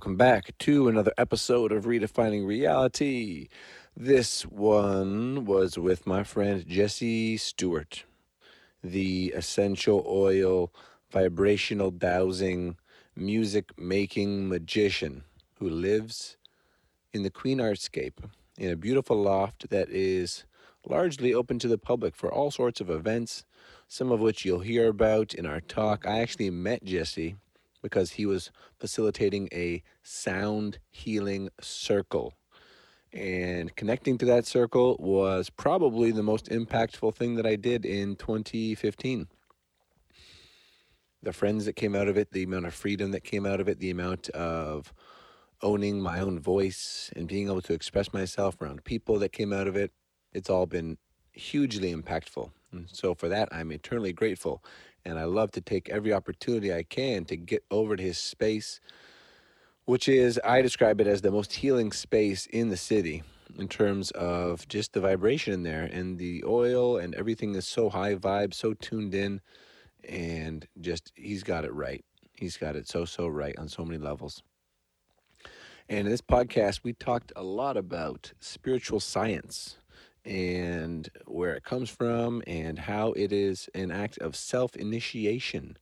Welcome back to another episode of Redefining Reality. This one was with my friend Jesse Stewart, the essential oil, vibrational dowsing, music making magician who lives in the Queen Artscape in a beautiful loft that is largely open to the public for all sorts of events, some of which you'll hear about in our talk. I actually met Jesse because he was facilitating a sound healing circle. And connecting to that circle was probably the most impactful thing that I did in 2015. The friends that came out of it, the amount of freedom that came out of it, the amount of owning my own voice and being able to express myself around people that came out of it, it's all been hugely impactful. And so for that, I'm eternally grateful and I love to take every opportunity I can to get over to his space, which is, I describe it as the most healing space in the city in terms of just the vibration in there and the oil and everything is so high vibe, so tuned in, and just he's got it right. He's got it so, so right on so many levels. And in this podcast, we talked a lot about spiritual science and where it comes from and how it is an act of self initiation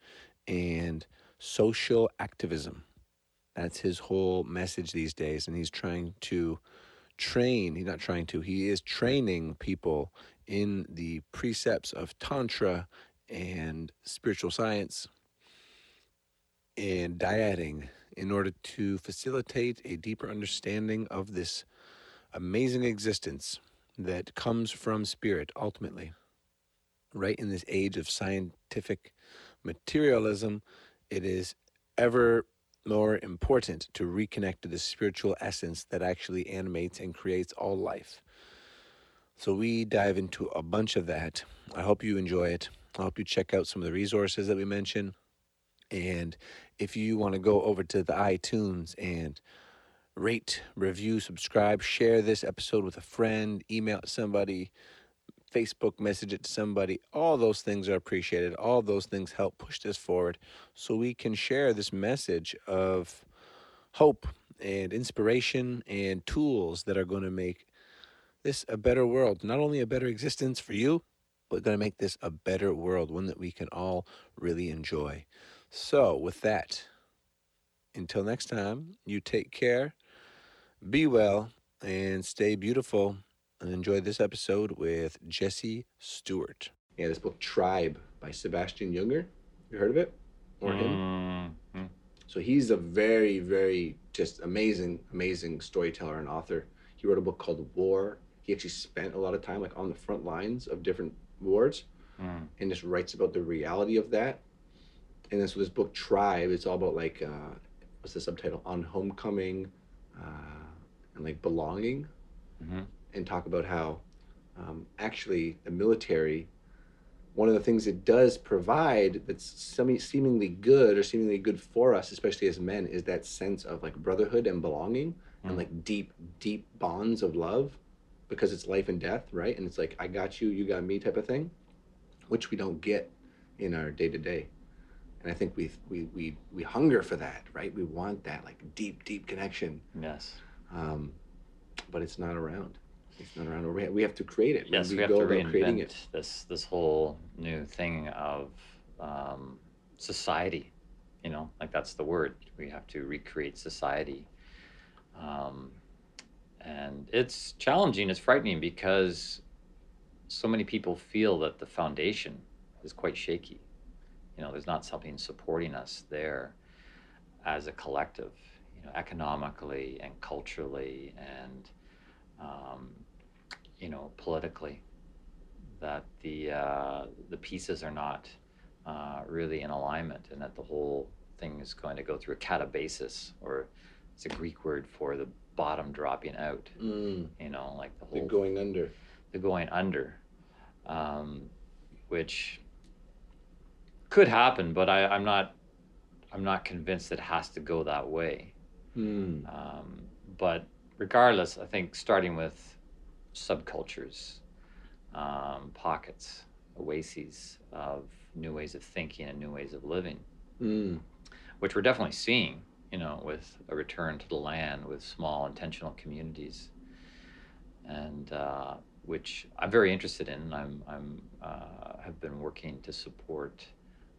and social activism. That's his whole message these days. And he's trying to train, he's not trying to, he is training people in the precepts of Tantra and spiritual science and dyading in order to facilitate a deeper understanding of this amazing existence that comes from spirit ultimately. Right in this age of scientific materialism, it is ever more important to reconnect to the spiritual essence that actually animates and creates all life. So we dive into a bunch of that. I hope you enjoy it. I hope you check out some of the resources that we mentioned. And if you want to go over to the iTunes and rate, review, subscribe, share this episode with a friend, email somebody, Facebook message it to somebody. All those things are appreciated. All those things help push this forward so we can share this message of hope and inspiration and tools that are going to make this a better world. Not only a better existence for you, but going to make this a better world, one that we can all really enjoy. So, with that, until next time, you take care be well and stay beautiful and enjoy this episode with Jesse Stewart. Yeah, this book Tribe by Sebastian Junger. You heard of it? Or him? Mm-hmm. So he's a very, very just amazing, amazing storyteller and author. He wrote a book called War. He actually spent a lot of time like on the front lines of different wars Mm. and just writes about the reality of that. And then so this book Tribe, it's all about like uh, what's the subtitle? On homecoming, uh, and like belonging, Mhm. and talk about how um, actually the military, one of the things it does provide that's semi- seemingly good or seemingly good for us, especially as men, is that sense of like brotherhood and belonging and Mm. like deep, deep bonds of love because it's life and death, right? And it's like, I got you, you got me type of thing, which we don't get in our day to day. And I think we, we, we, we hunger for that, right? We want that like deep, deep connection Yes. Um, but it's not around. It's not around. We have, we have to create it. Yes, we, we have go to reinvent it. this this whole new thing of um, society. You know, like that's the word. We have to recreate society, um, and it's challenging. It's frightening because so many people feel that the foundation is quite shaky. You know, there's not something supporting us there as a collective. Economically and culturally and um, you know politically that the uh, the pieces are not uh, really in alignment and that the whole thing is going to go through a catabasis or it's a Greek word for the bottom dropping out Mm. you know like the The whole going under. the going under, um, which could happen, but I, I'm not I'm not convinced it has to go that way. Mm. Um, but regardless, I think starting with subcultures, um, pockets, oases of new ways of thinking and new ways of living, Mm. which we're definitely seeing, you know, with a return to the land with small intentional communities, and uh, which I'm very interested in. I'm, I'm uh, have been working to support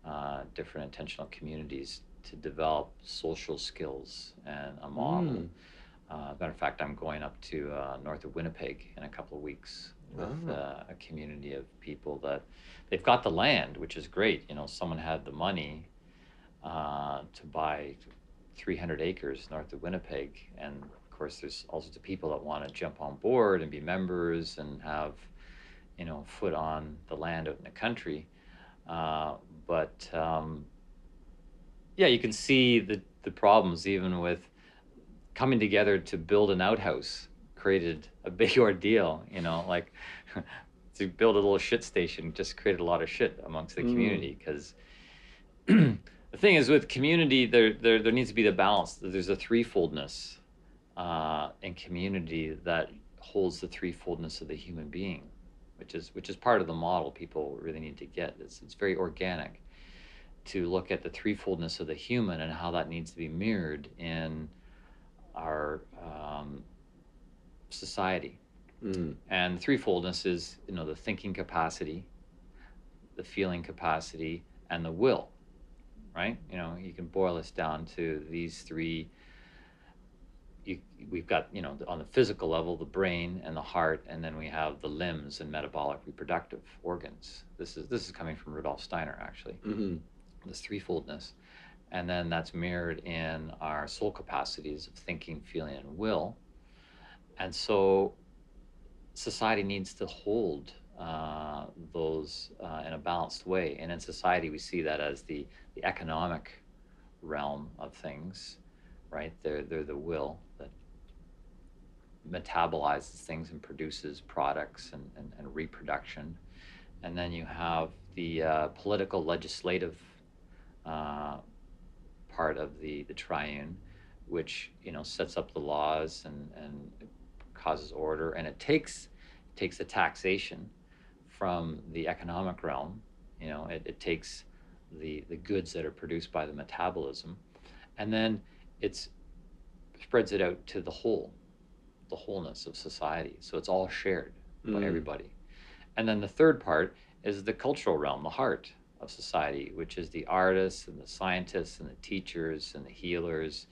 uh, different intentional communities to develop social skills and a model. Mm. Uh, matter of fact, I'm going up to uh, north of Winnipeg in a couple of weeks with Ah. uh, a community of people that they've got the land, which is great. You know, someone had the money uh, to buy 300 acres north of Winnipeg, and of course, there's all sorts of people that want to jump on board and be members and have, you know, foot on the land out in the country. Uh, but um, yeah, you can see the the problems even with coming together to build an outhouse created a big ordeal you know like to build a little shit station just created a lot of shit amongst the Mm. community because the thing is with community there, there there needs to be the balance. There's a threefoldness uh, in community that holds the threefoldness of the human being which is which is part of the model people really need to get. It's, it's very organic to look at the threefoldness of the human and how that needs to be mirrored in our um, society. Mm. And threefoldness is, you know, the thinking capacity, the feeling capacity, and the will. Right? You know, you can boil this down to these three. You, we've got, you know, on the physical level, the brain and the heart, and then we have the limbs and metabolic reproductive organs. This is this is coming from Rudolf Steiner, actually Mm-hmm. This threefoldness. And then that's mirrored in our soul capacities of thinking, feeling, and will. And so society needs to hold uh, those uh, in a balanced way. And in society, we see that as the, the economic realm of things, right? They're, they're the will that metabolizes things and produces products and, and, and reproduction. And then you have the uh, political legislative uh, part of the, the triune, which you know sets up the laws and, and causes order, and it takes takes the taxation from the economic realm. You know, it, it takes the the goods that are produced by the metabolism, and then it's spreads it out to the whole, the wholeness of society. So it's all shared by Mm. everybody. And then the third part is the cultural realm, the heart of society, which is the artists and the scientists and the teachers and the healers,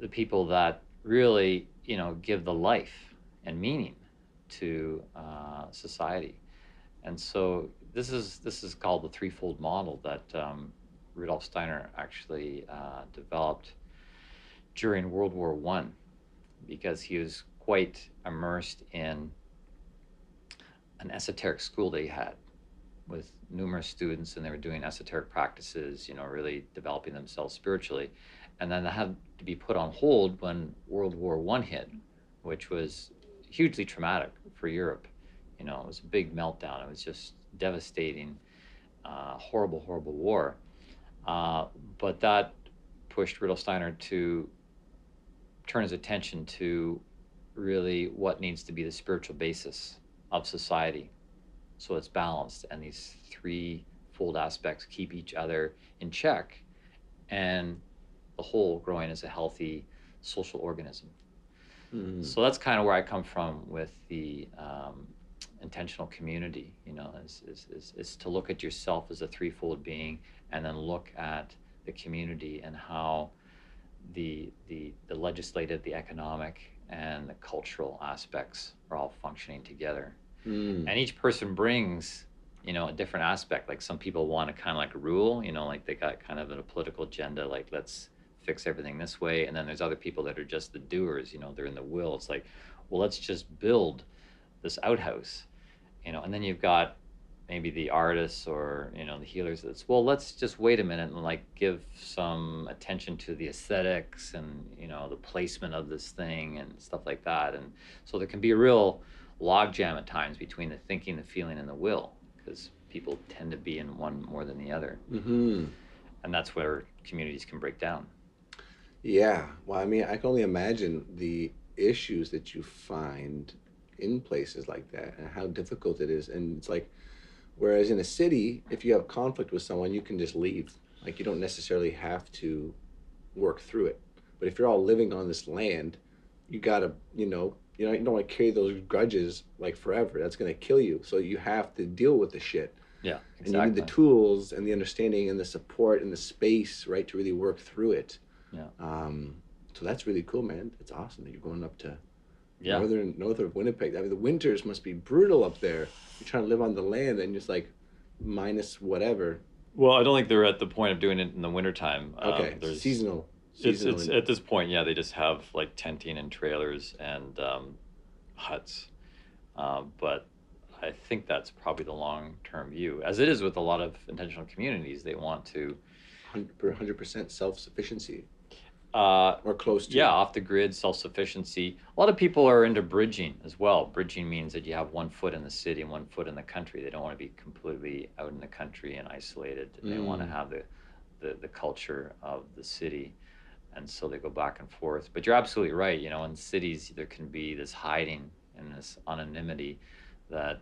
the people that really, you know, give the life and meaning to uh, society. And so this is this is called the threefold model that um, Rudolf Steiner actually uh, developed during World War One, because he was quite immersed in an esoteric school they had with numerous students and they were doing esoteric practices you know really developing themselves spiritually. And then that had to be put on hold when world war one hit which was hugely traumatic for europe. You know it was a big meltdown. It was just devastating uh, horrible horrible war. Uh, but that pushed Rudolf Steiner to turn his attention to really what needs to be the spiritual basis of society so it's balanced and these three fold aspects keep each other in check and the whole growing as a healthy social organism Mm. so that's kind of where i come from with the um, intentional community you know is, is, is, is to look at yourself as a threefold being and then look at the community and how the, the, the legislative the economic and the cultural aspects are all functioning together Mm. and each person brings you know a different aspect like some people want to kind of like rule you know like they got kind of a political agenda like let's fix everything this way, and then there's other people that are just the doers. You know, they're in the will. It's like, well, let's just build this outhouse, you know, and then you've got maybe the artists or you know the healers that's well let's just wait a minute and like give some attention to the aesthetics and you know the placement of this thing and stuff like that and so there can be a real logjam at times between the thinking the feeling and the will because people tend to be in one more than the other Mm-hmm. and that's where communities can break down Yeah. Well, I mean, I can only imagine the issues that you find in places like that and how difficult it is. And it's like, whereas in a city, if you have conflict with someone, you can just leave. Like, you don't necessarily have to work through it. But if you're all living on this land, you gotta, you know, you know, you don't want to carry those grudges like forever. That's gonna kill you. So you have to deal with the shit. yeah exactly. And you need the tools and the understanding and the support and the space, right, to really work through it. Yeah. Um, so that's really cool, man. It's awesome that you're going up to yeah northern northern Winnipeg. I mean, the winters must be brutal up there. You're trying to live on the land and just like minus whatever. well i don't think they're at the point of doing it in the wintertime Okay, um, there's seasonal. It's, it's at this point, yeah. They just have like tenting and trailers and um, huts, um, but I think that's probably the long-term view, as it is with a lot of intentional communities. They want to, hundred percent self sufficiency uh, or close to. yeah, off the grid, self-sufficiency. A lot of people are into bridging as well. Bridging means that you have one foot in the city and one foot in the country. They don't want to be completely out in the country and isolated. They want to Mm. have the, the the culture of the city, and so they go back and forth. But you're absolutely right. You know, in cities there can be this hiding and this anonymity that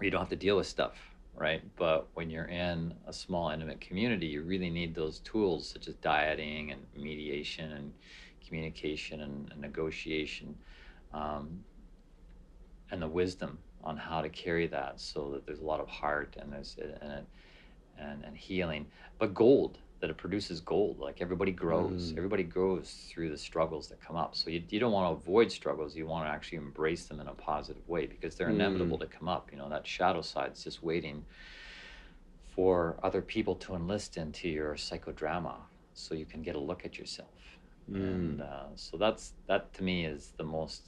you don't have to deal with stuff, right? But when you're in a small, intimate community, you really need those tools such as dyading and mediation and communication and, and negotiation, um, and the wisdom on how to carry that, so that there's a lot of heart and there's and and, and healing. But gold that it produces gold. Like everybody grows. Mm. Everybody grows through the struggles that come up. So you, you don't want to avoid struggles. You want to actually embrace them in a positive way because they're Mm. inevitable to come up. You know, that shadow side's just waiting for other people to enlist into your psychodrama so you can get a look at yourself. Mm. And uh, so that's that to me is the most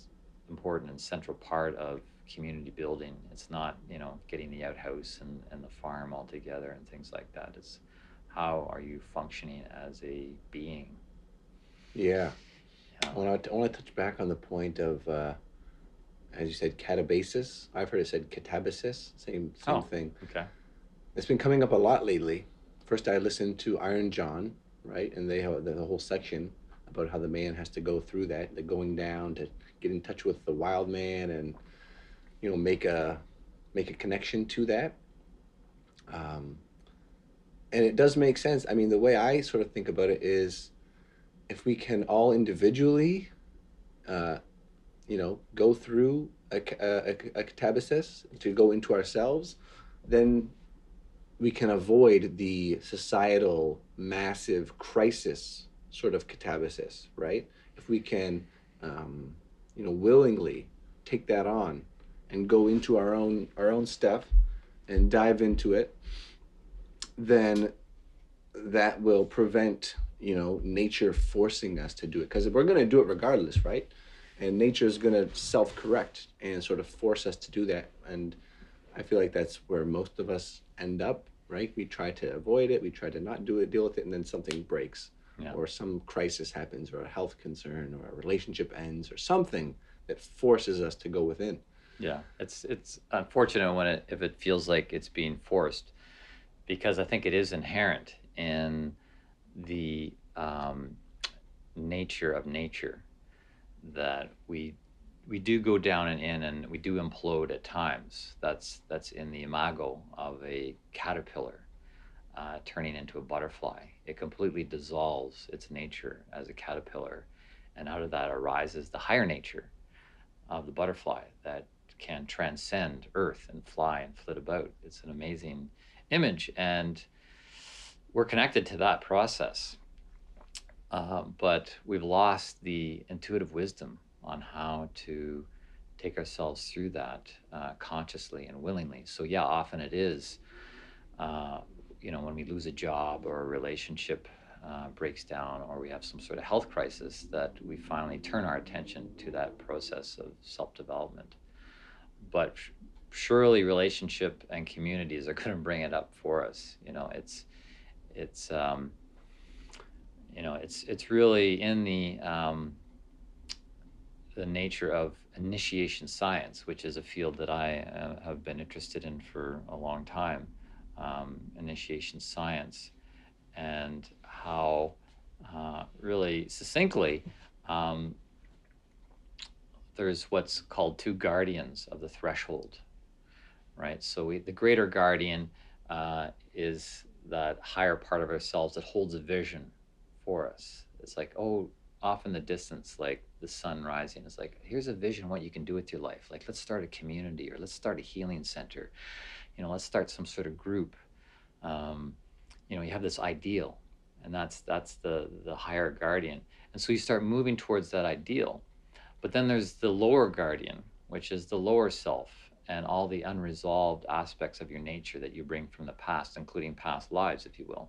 important and central part of community building. It's not, you know, getting the outhouse and, and the farm all together and things like that. It's how are you functioning as a being? Yeah. Yeah. I want to, I want to touch back on the point of, uh, as you said, catabasis. I've heard it said catabasis. Same same Oh. thing. Okay. It's been coming up a lot lately. First, I listened to Iron John, right, and they have the, the whole section about how the man has to go through that, the going down to get in touch with the wild man, and you know make a make a connection to that. Um, and it does make sense. I mean, the way I sort of think about it is, if we can all individually, uh, you know, go through a, a, a, catabasis to go into ourselves, then we can avoid the societal massive crisis sort of catabasis, right? If we can, um, you know, willingly take that on and go into our own our own stuff and dive into it, then that will prevent you know nature forcing us to do it because we're going to do it regardless, right? And nature is going to self correct and sort of force us to do that and. I feel like that's where most of us end up, right? We try to avoid it, we try to not do it, deal with it, and then something breaks, Yeah. or some crisis happens, or a health concern, or a relationship ends, or something that forces us to go within. Yeah, it's it's unfortunate when it if it feels like it's being forced, because I think it is inherent in the um, nature of nature that we we do go down and in and we do implode at times. That's that's in the imago of a caterpillar uh, turning into a butterfly. It completely dissolves its nature as a caterpillar, and out of that arises the higher nature of the butterfly that can transcend earth and fly and flit about. It's an amazing image, and we're connected to that process. Um, but we've lost the intuitive wisdom on how to take ourselves through that uh, consciously and willingly. So, yeah, often it is, uh, you know, when we lose a job or a relationship uh, breaks down or we have some sort of health crisis, that we finally turn our attention to that process of self development. But surely relationship and communities are going to bring it up for us. You know, it's, it's, um, you know, it's, it's really in the, um, the nature of initiation science, which is a field that I uh, have been interested in for a long time, um, initiation science, and how uh, really succinctly um, there's what's called two guardians of the threshold, right? So we, the greater guardian uh, is that higher part of ourselves that holds a vision for us. It's like, oh, off in the distance, like the sun rising. It's like, here's a vision what you can do with your life. Like, let's start a community or let's start a healing center. You know, let's start some sort of group. Um, you know, you have this ideal, and that's that's the the higher guardian. And so you start moving towards that ideal. But then there's the lower guardian, which is the lower self and all the unresolved aspects of your nature that you bring from the past, including past lives, if you will.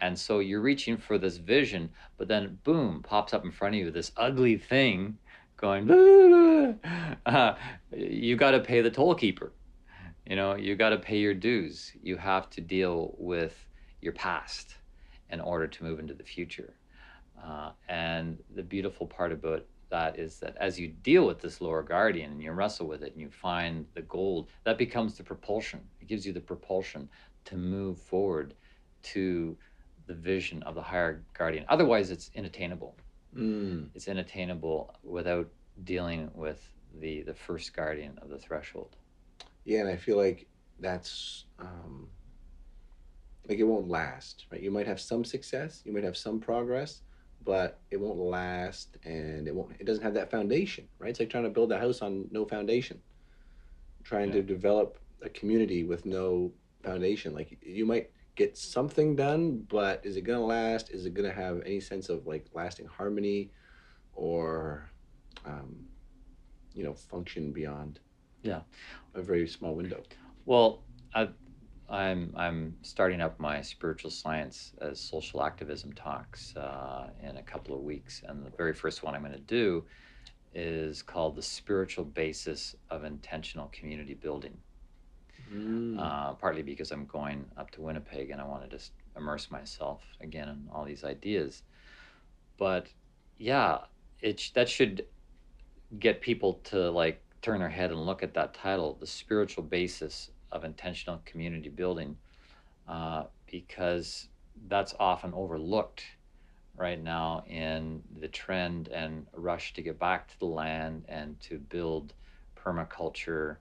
And so you're reaching for this vision, but then boom, pops up in front of you this ugly thing going, uh, you got to pay the toll keeper. You know, you got to pay your dues. You have to deal with your past in order to move into the future. Uh, and the beautiful part about that is that as you deal with this lower guardian and you wrestle with it and you find the gold, that becomes the propulsion. It gives you the propulsion to move forward to the vision of the higher guardian. Otherwise, it's inattainable. Mm. It's inattainable without dealing with the the first guardian of the threshold. Yeah, and I feel like that's um, like it won't last, right? You might have some success, you might have some progress, but it won't last, and it won't. It doesn't have that foundation, right? It's like trying to build a house on no foundation. Trying yeah. to develop a community with no foundation, like you might get something done, but is it going to last? Is it going to have any sense of like lasting harmony or, um, you know, function beyond? Yeah. A very small window. Well, I, I'm I'm starting up my spiritual science as social activism talks uh, in a couple of weeks, and the very first one I'm going to do is called the spiritual basis of intentional community building mm. uh, partly because I'm going up to Winnipeg and I want to just immerse myself again in all these ideas. But yeah, it that should get people to like turn their head and look at that title, the spiritual basis of intentional community building, uh, because that's often overlooked right now in the trend and rush to get back to the land and to build permaculture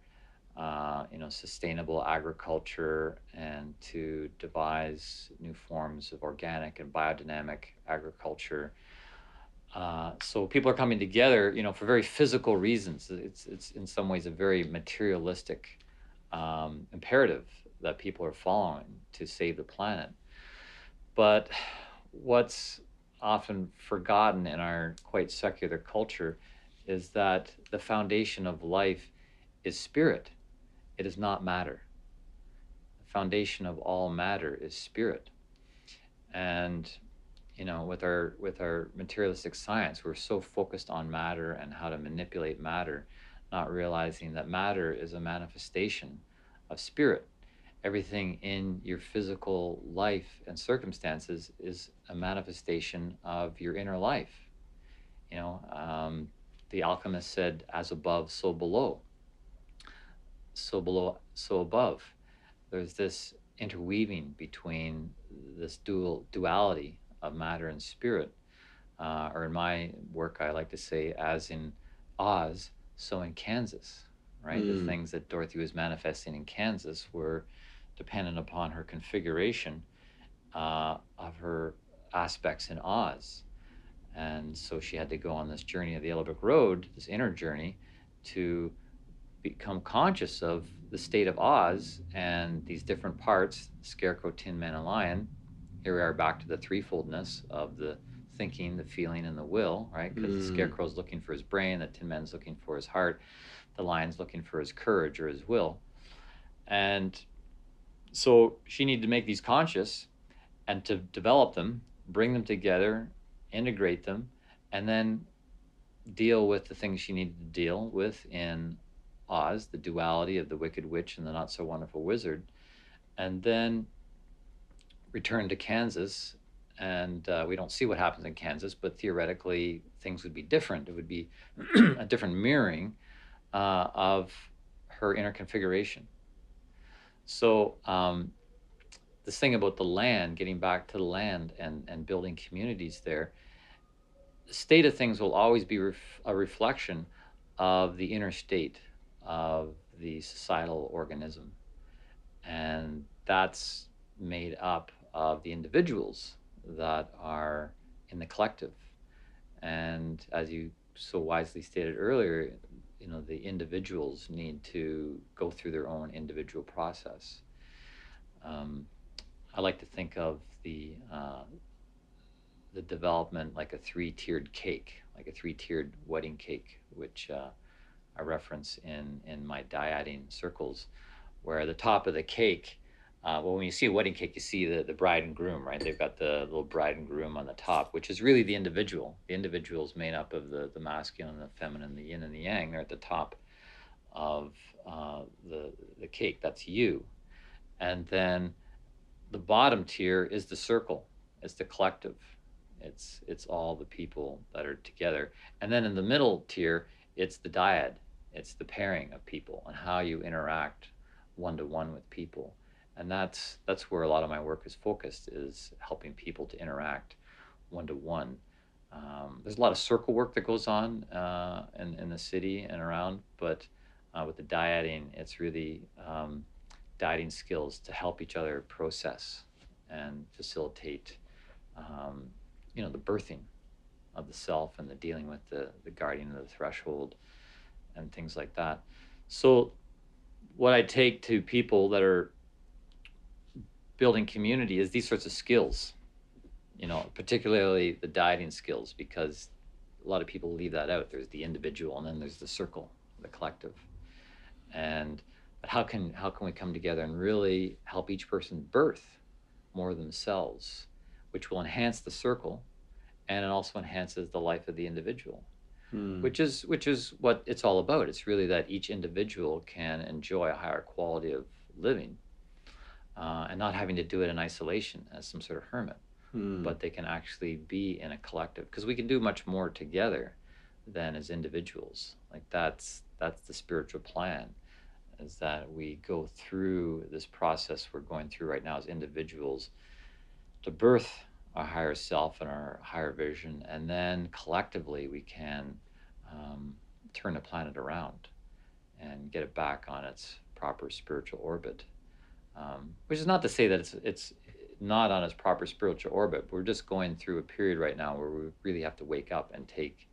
uh, you know, sustainable agriculture and to devise new forms of organic and biodynamic agriculture. Uh, so people are coming together, you know, for very physical reasons. It's it's in some ways a very materialistic um, imperative that people are following to save the planet. But what's often forgotten in our quite secular culture is that the foundation of life is spirit it is not matter. The foundation of all matter is spirit. And you know, with our with our materialistic science, we're so focused on matter and how to manipulate matter, not realizing that matter is a manifestation of spirit. Everything in your physical life and circumstances is a manifestation of your inner life. You know, um, the alchemist said, "As above, so below." so below, so above. There's this interweaving between this dual duality of matter and spirit. Uh, or in my work, I like to say, as in Oz, so in Kansas, right? Mm. The things that Dorothy was manifesting in Kansas were dependent upon her configuration uh, of her aspects in Oz. And so she had to go on this journey of the Yellow Brick Road, this inner journey, to become conscious of the state of Oz and these different parts Scarecrow, Tin Man, and Lion. Here we are back to the threefoldness of the thinking, the feeling, and the will, right? Because mm. the Scarecrow's looking for his brain, the Tin Man's looking for his heart, the Lion's looking for his courage or his will. And so she needed to make these conscious and to develop them bring them together, integrate them, and then deal with the things she needed to deal with in Oz, the duality of the Wicked Witch and the Not So Wonderful Wizard, and then return to Kansas. And uh, we don't see what happens in Kansas, but theoretically, things would be different. It would be a different mirroring uh, of her inner configuration. So, um, this thing about the land, getting back to the land and, and building communities there, the state of things will always be ref- a reflection of the inner state of the societal organism. And that's made up of the individuals that are in the collective. And as you so wisely stated earlier, you know, the individuals need to go through their own individual process. Um, I like to think of the uh, the development like a three-tiered cake, like a three-tiered wedding cake, which uh, I reference in in my dyading circles, where the top of the cake. Uh, well, when you see a wedding cake, you see the, the bride and groom, right? They've got the little bride and groom on the top, which is really the individual. The individual is made up of the, the masculine the feminine, the yin and the yang. They're at the top of uh, the, the cake. That's you. And then the bottom tier is the circle, it's the collective. It's, it's all the people that are together. And then in the middle tier, it's the dyad, it's the pairing of people and how you interact one to one with people and that's that's where a lot of my work is focused is helping people to interact one to one there's a lot of circle work that goes on uh, in, in the city and around but uh, with the dyading, it's really um, dyading skills to help each other process and facilitate um, you know the birthing of the self and the dealing with the, the guardian of the threshold and things like that. So what i take to people that are building community is these sorts of skills you know particularly the dyading skills because a lot of people leave that out. There's the individual and then there's the circle the collective. And but how can how can we come together and really help each person birth more themselves which will enhance the circle and it also enhances the life of the individual? Hmm. which is which is what it's all about. It's really that each individual can enjoy a higher quality of living uh, and not having to do it in isolation as some sort of hermit, Hmm. but they can actually be in a collective because we can do much more together than as individuals. Like that's that's the spiritual plan, is that we go through this process we're going through right now as individuals to birth our higher self and our higher vision, and then collectively we can um, turn the planet around and get it back on its proper spiritual orbit um, which is not to say that it's it's not on its proper spiritual orbit. We're just going through a period right now where we really have to wake up and take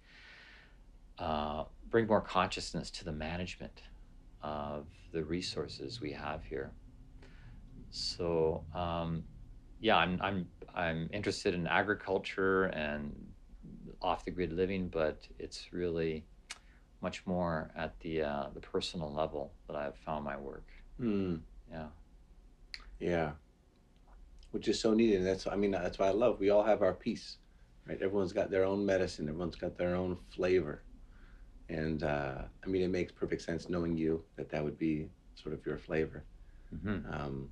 uh, bring more consciousness to the management of the resources we have here. So um, yeah, I'm I'm I'm interested in agriculture and off the grid living, but it's really much more at the uh, the personal level that I've found my work. Hmm. Yeah. Yeah. Which is so needed. And that's, I mean, that's why I love, we all have our piece, right? Everyone's got their own medicine, everyone's got their own flavor. And uh, I mean, it makes perfect sense knowing you that that would be sort of your flavor. Mm-hmm. Um,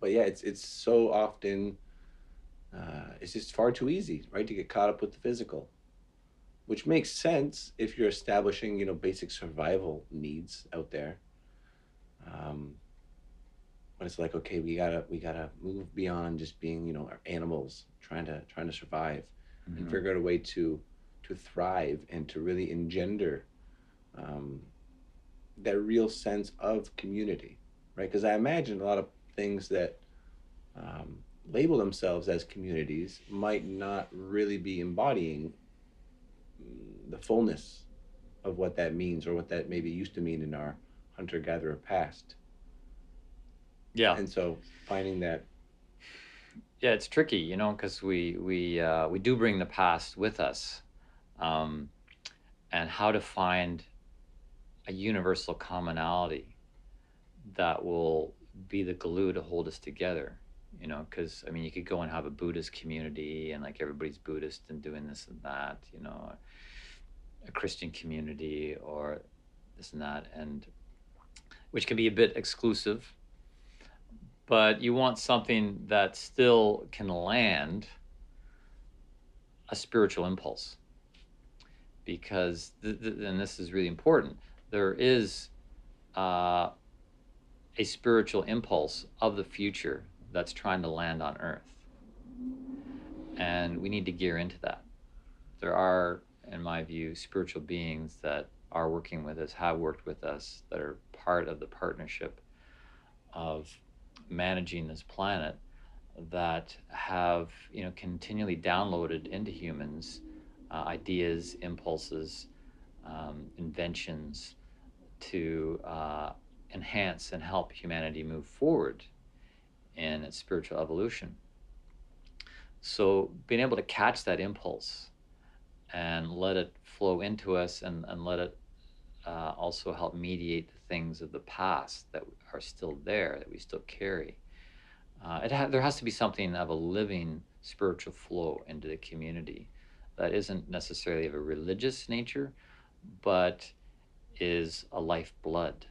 but yeah, it's, it's so often, uh, it's just far too easy, right? To get caught up with the physical, which makes sense if you're establishing, you know, basic survival needs out there um, but it's like okay we gotta we gotta move beyond just being you know animals trying to trying to survive Mm-hmm. and figure out a way to to thrive and to really engender um, that real sense of community right because i imagine a lot of things that um, label themselves as communities might not really be embodying the fullness of what that means or what that maybe used to mean in our hunter gatherer past. Yeah. And so finding that Yeah, it's tricky, you know, because we we uh, we do bring the past with us, um, and how to find a universal commonality that will be the glue to hold us together you know, because I mean, you could go and have a Buddhist community and like everybody's Buddhist and doing this and that, you know, a Christian community or this and that, and which can be a bit exclusive. But you want something that still can land a spiritual impulse because th- th- and this is really important there is uh, a spiritual impulse of the future that's trying to land on earth and we need to gear into that there are in my view spiritual beings that are working with us have worked with us that are part of the partnership of managing this planet that have you know continually downloaded into humans uh, ideas, impulses, um, inventions to uh, enhance and help humanity move forward in its spiritual evolution. So being able to catch that impulse and let it flow into us and, and let it uh, also help mediate the things of the past that are still there, that we still carry uh, it ha- there has to be something of a living spiritual flow into the community that isn't necessarily of a religious nature, but is a lifeblood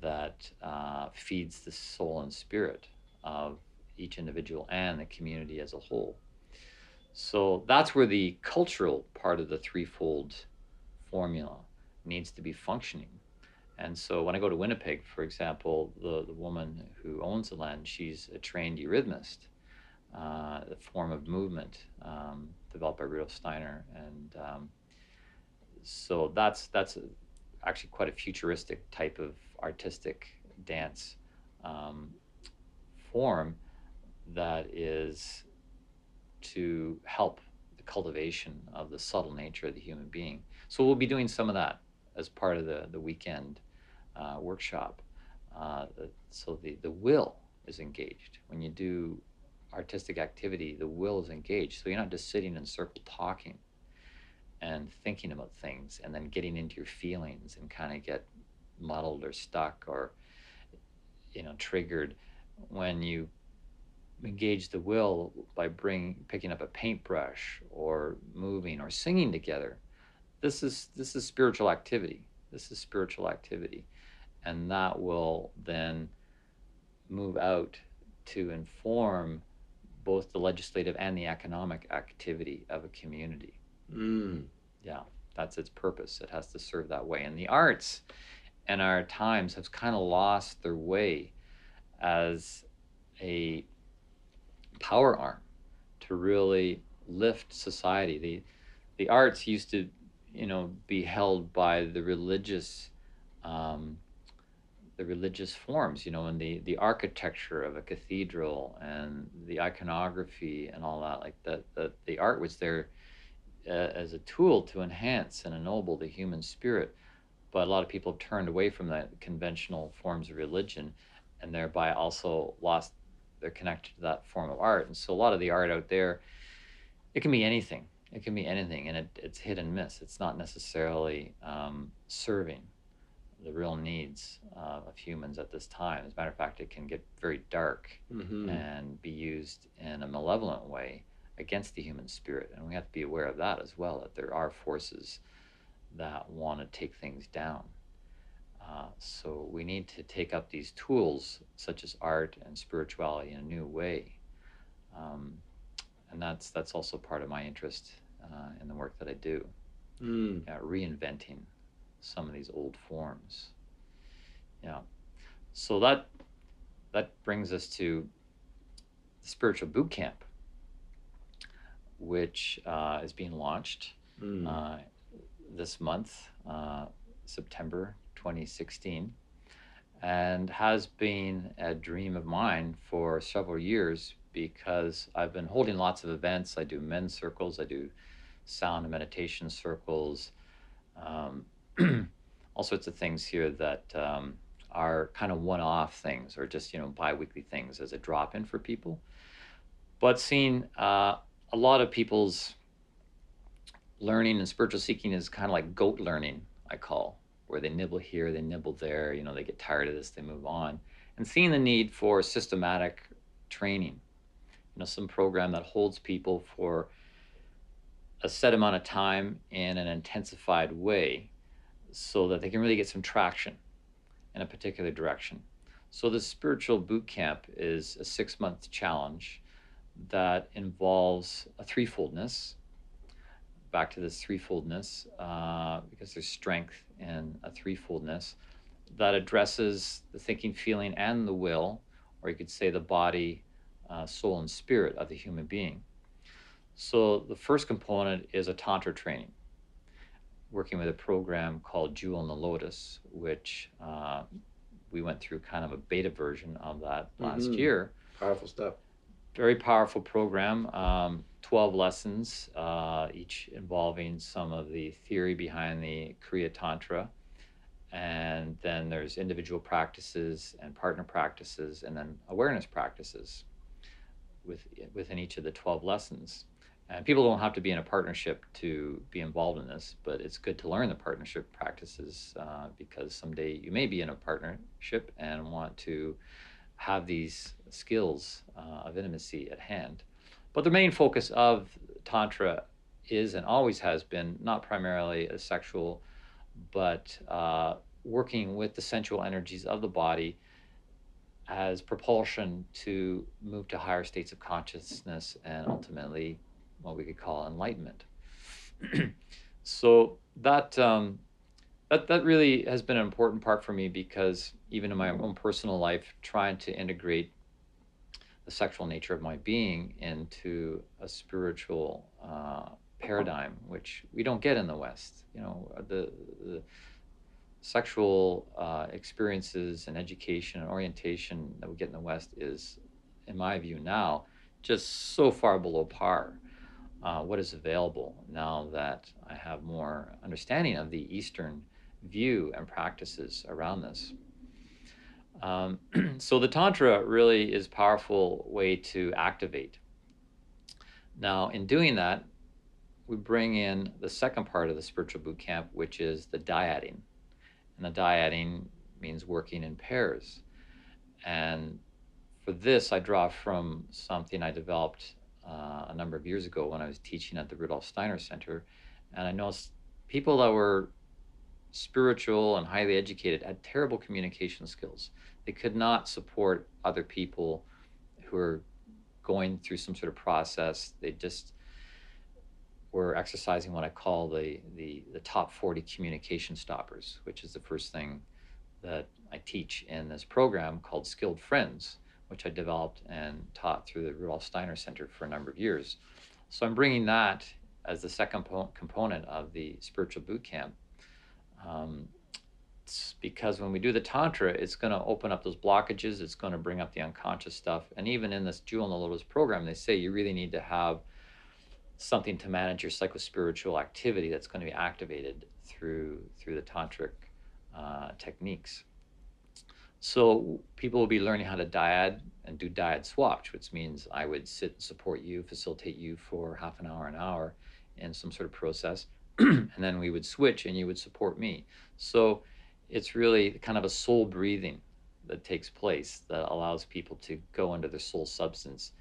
that uh, feeds the soul and spirit of each individual and the community as a whole. So that's where the cultural part of the threefold formula needs to be functioning. And so when I go to Winnipeg, for example, the, the woman who owns the land, she's a trained eurythmist, uh, a form of movement um, developed by Rudolf Steiner. And um, so that's, that's a, actually quite a futuristic type of artistic dance um, form that is to help the cultivation of the subtle nature of the human being. So we'll be doing some of that as part of the, the weekend uh, workshop. Uh, so the, the will is engaged. When you do artistic activity, the will is engaged. So you're not just sitting in a circle talking and thinking about things and then getting into your feelings and kind of get muddled or stuck or you know triggered when you engage the will by bring picking up a paintbrush or moving or singing together this is this is spiritual activity this is spiritual activity and that will then move out to inform both the legislative and the economic activity of a community. Mm. Yeah, that's its purpose. It has to serve that way. And the arts in our times have kind of lost their way as a power arm to really lift society. The the arts used to, you know, be held by the religious um, the religious forms, you know, and the, the architecture of a cathedral and the iconography and all that, like that, the, the art was there uh, as a tool to enhance and ennoble the human spirit. But a lot of people have turned away from the conventional forms of religion and thereby also lost their connection to that form of art. And so a lot of the art out there, it can be anything. It can be anything, and it, it's hit and miss. It's not necessarily um, serving the real needs uh, of humans at this time. As a matter of fact, it can get very dark Mm-hmm. and be used in a malevolent way against the human spirit. And we have to be aware of that as well, that there are forces that want to take things down. Uh, so we need to take up these tools, such as art and spirituality, in a new way. Um, and that's that's also part of my interest uh, in the work that I do, Mm. yeah, reinventing some of these old forms. Yeah. So that that brings us to the spiritual boot camp, which uh, is being launched Mm. uh, this month, uh, September 2016, and has been a dream of mine for several years because I've been holding lots of events. I do men's circles, I do sound and meditation circles, um, all sorts of things here that um, are kind of one-off things or just you know bi-weekly things as a drop-in for people. But seeing uh, a lot of people's learning and spiritual seeking is kind of like goat learning, I call, where they nibble here, they nibble there, you know, they get tired of this, they move on. And seeing the need for systematic training. You know, some program that holds people for a set amount of time in an intensified way so that they can really get some traction in a particular direction. So the spiritual boot camp is a six month challenge that involves a threefoldness. Back to this threefoldness, uh, because there's strength in a threefoldness that addresses the thinking, feeling, and the will, or you could say the body, uh, soul, and spirit of the human being. So the first component is a Tantra training, working with a program called Jewel in the Lotus, which uh, we went through kind of a beta version of that last Mhm. year. Powerful stuff. Very powerful program, um, 12 lessons, uh, each involving some of the theory behind the Kriya Tantra. And then there's individual practices and partner practices, and then awareness practices with, within each of the 12 lessons. And people don't have to be in a partnership to be involved in this, but it's good to learn the partnership practices uh, because someday you may be in a partnership and want to have these skills uh, of intimacy at hand. But the main focus of Tantra is and always has been not primarily a sexual, but uh, working with the sensual energies of the body as propulsion to move to higher states of consciousness and ultimately what we could call enlightenment. so that um, that that really has been an important part for me because even in my own personal life, trying to integrate the sexual nature of my being into a spiritual uh, paradigm, which we don't get in the West. You know, the, the sexual uh, experiences and education and orientation that we get in the West is, in my view now, just so far below par. Uh, what is available now that I have more understanding of the Eastern view and practices around this. Um, so the Tantra really is a powerful way to activate. Now, in doing that, we bring in the second part of the spiritual boot camp, which is the dyading. And the dyading means working in pairs. And for this, I draw from something I developed uh, a number of years ago when I was teaching at the Rudolf Steiner Center. And I noticed people that were spiritual and highly educated had terrible communication skills. They could not support other people who were going through some sort of process. They just were exercising what I call the, the, the top 40 communication stoppers, which is the first thing that I teach in this program called Skilled Friends, which I developed and taught through the Rudolf Steiner Center for a number of years. So I'm bringing that as the second component of the spiritual boot camp um, because when we do the tantra, it's going to open up those blockages. It's going to bring up the unconscious stuff. And even in this Jewel in the Lotus program, they say you really need to have something to manage your psychospiritual activity that's going to be activated through through the tantric uh, techniques. So people will be learning how to dyad and do dyad swaps, which means I would sit and support you, facilitate you for half an hour, an hour in some sort of process and then we would switch and you would support me. So it's really kind of a soul breathing that takes place that allows people to go into their soul substance,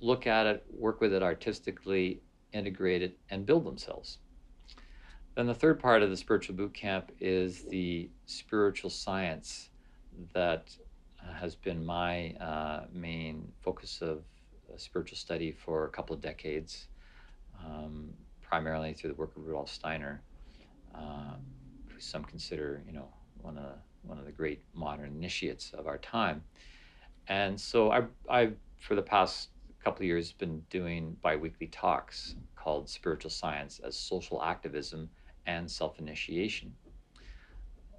look at it, work with it artistically, integrate it, and build themselves. Then the third part of the spiritual boot camp is the spiritual science that uh, has been my uh, main focus of uh, spiritual study for a couple of decades. Um, primarily through the work of Rudolf Steiner, uh, who some consider, you know, one of the, one of the great modern initiates of our time. And so I, I for the past couple years, been doing biweekly talks called Spiritual Science as Social Activism and Self-Initiation.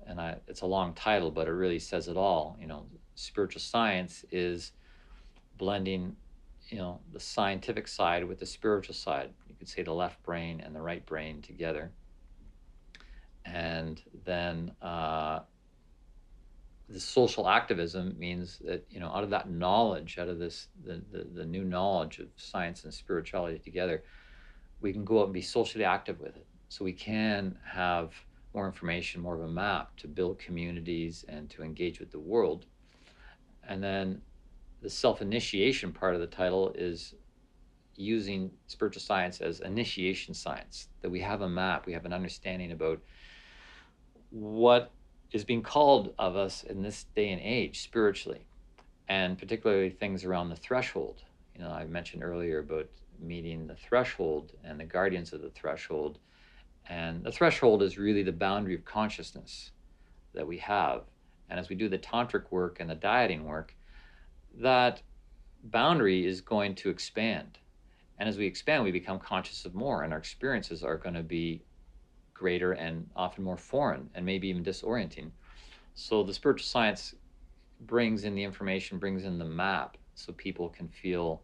And I, it's a long title, but it really says it all. You know, spiritual science is blending, you know, the scientific side with the spiritual side You could say the left brain and the right brain together. And then uh, the social activism means that, you know, out of that knowledge, out of this, the, the, the new knowledge of science and spirituality together, we can go out and be socially active with it. So we can have more information, more of a map to build communities and to engage with the world. And then the self initiation part of the title is using spiritual science as initiation science, that we have a map, we have an understanding about what is being called of us in this day and age spiritually, and particularly things around the threshold. You know, I mentioned earlier about meeting the threshold and the guardians of the threshold. And the threshold is really the boundary of consciousness that we have. And as we do the tantric work and the dyading work, that boundary is going to expand. And as we expand, we become conscious of more, and our experiences are going to be greater and often more foreign and maybe even disorienting. So the spiritual science brings in the information, brings in the map, so people can feel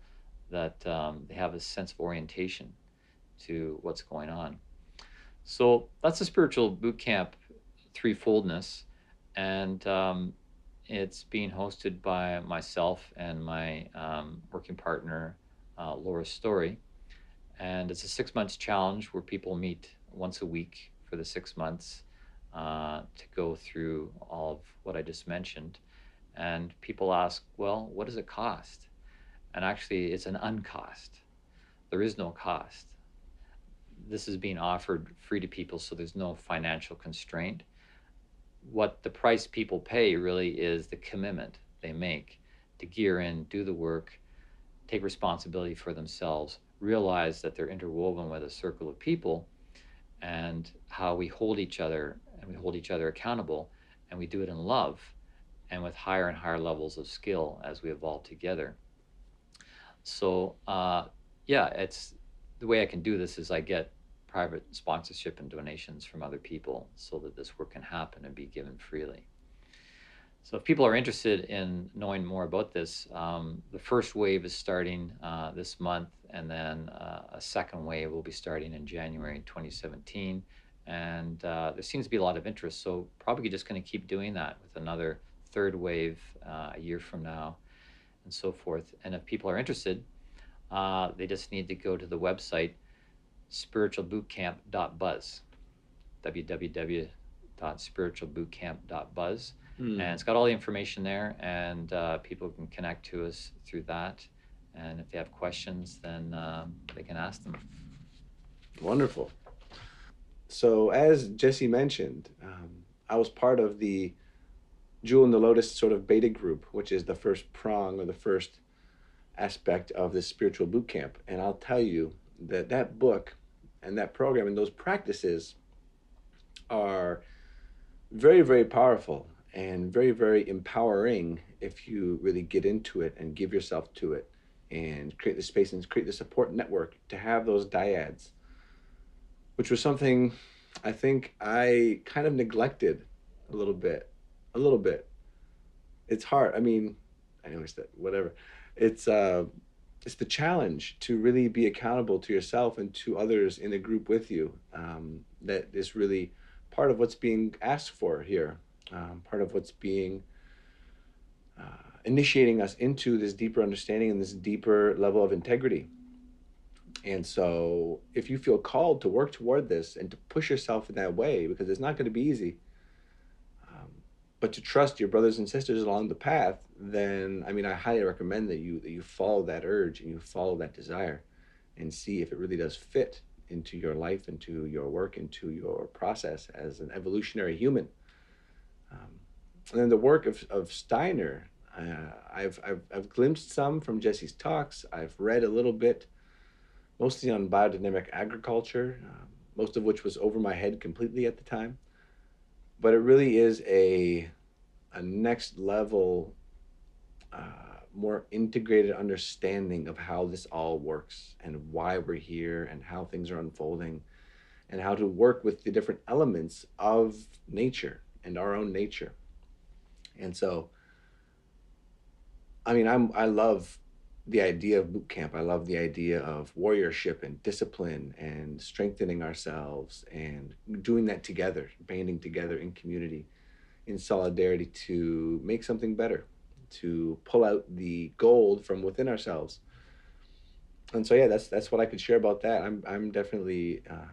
that um, they have a sense of orientation to what's going on. So that's the spiritual boot camp threefoldness, and um, it's being hosted by myself and my um, working partner, uh, Laura Story. And it's a six months challenge where people meet once a week for the six months uh, to go through all of what I just mentioned. And people ask, well, what does it cost? And actually, it's an uncost. There is no cost. This is being offered free to people, so there's no financial constraint. What the price people pay really is the commitment they make to gear in, do the work, take responsibility for themselves, realize that they're interwoven with a circle of people, and how we hold each other and we hold each other accountable, and we do it in love and with higher and higher levels of skill as we evolve together. So, uh, yeah, it's the way I can do this is I get private sponsorship and donations from other people so that this work can happen and be given freely. So if people are interested in knowing more about this, um, the first wave is starting uh, this month, and then uh, a second wave will be starting in January 2017. And uh, there seems to be a lot of interest, so probably just going to keep doing that with another third wave uh, a year from now, and so forth. And if people are interested, uh, they just need to go to the website spiritualbootcamp.buzz, www.spiritualbootcamp.buzz Hmm. And it's got all the information there, and uh, people can connect to us through that. And if they have questions, then um, they can ask them. Wonderful. So, as Jesse mentioned, um, I was part of the Jewel in the Lotus sort of beta group, which is the first prong or the first aspect of this spiritual boot camp. And I'll tell you that that book and that program and those practices are very, very powerful and very, very empowering if you really get into it and give yourself to it and create the space and create the support network to have those dyads, which was something I think I kind of neglected a little bit. A little bit. It's hard. I mean, I know it's that whatever. It's uh it's the challenge to really be accountable to yourself and to others in the group with you. Um, that is really part of what's being asked for here um, part of what's being uh, initiating us into this deeper understanding and this deeper level of integrity. And so, if you feel called to work toward this and to push yourself in that way, because it's not going to be easy, um, but to trust your brothers and sisters along the path, then I mean, I highly recommend that you that you follow that urge and you follow that desire, and see if it really does fit into your life, into your work, into your process as an evolutionary human. Um, and then the work of, of Steiner, uh, I've, I've, I've glimpsed some from Jesse's talks. I've read a little bit, mostly on biodynamic agriculture, uh, most of which was over my head completely at the time. But it really is a, a next level, uh, more integrated understanding of how this all works and why we're here and how things are unfolding and how to work with the different elements of nature and our own nature. And so, I mean, I'm I love the idea of boot camp. I love the idea of warriorship and discipline and strengthening ourselves and doing that together, banding together in community, in solidarity to make something better, to pull out the gold from within ourselves. And so, yeah, that's that's what I could share about that. I'm I'm definitely uh,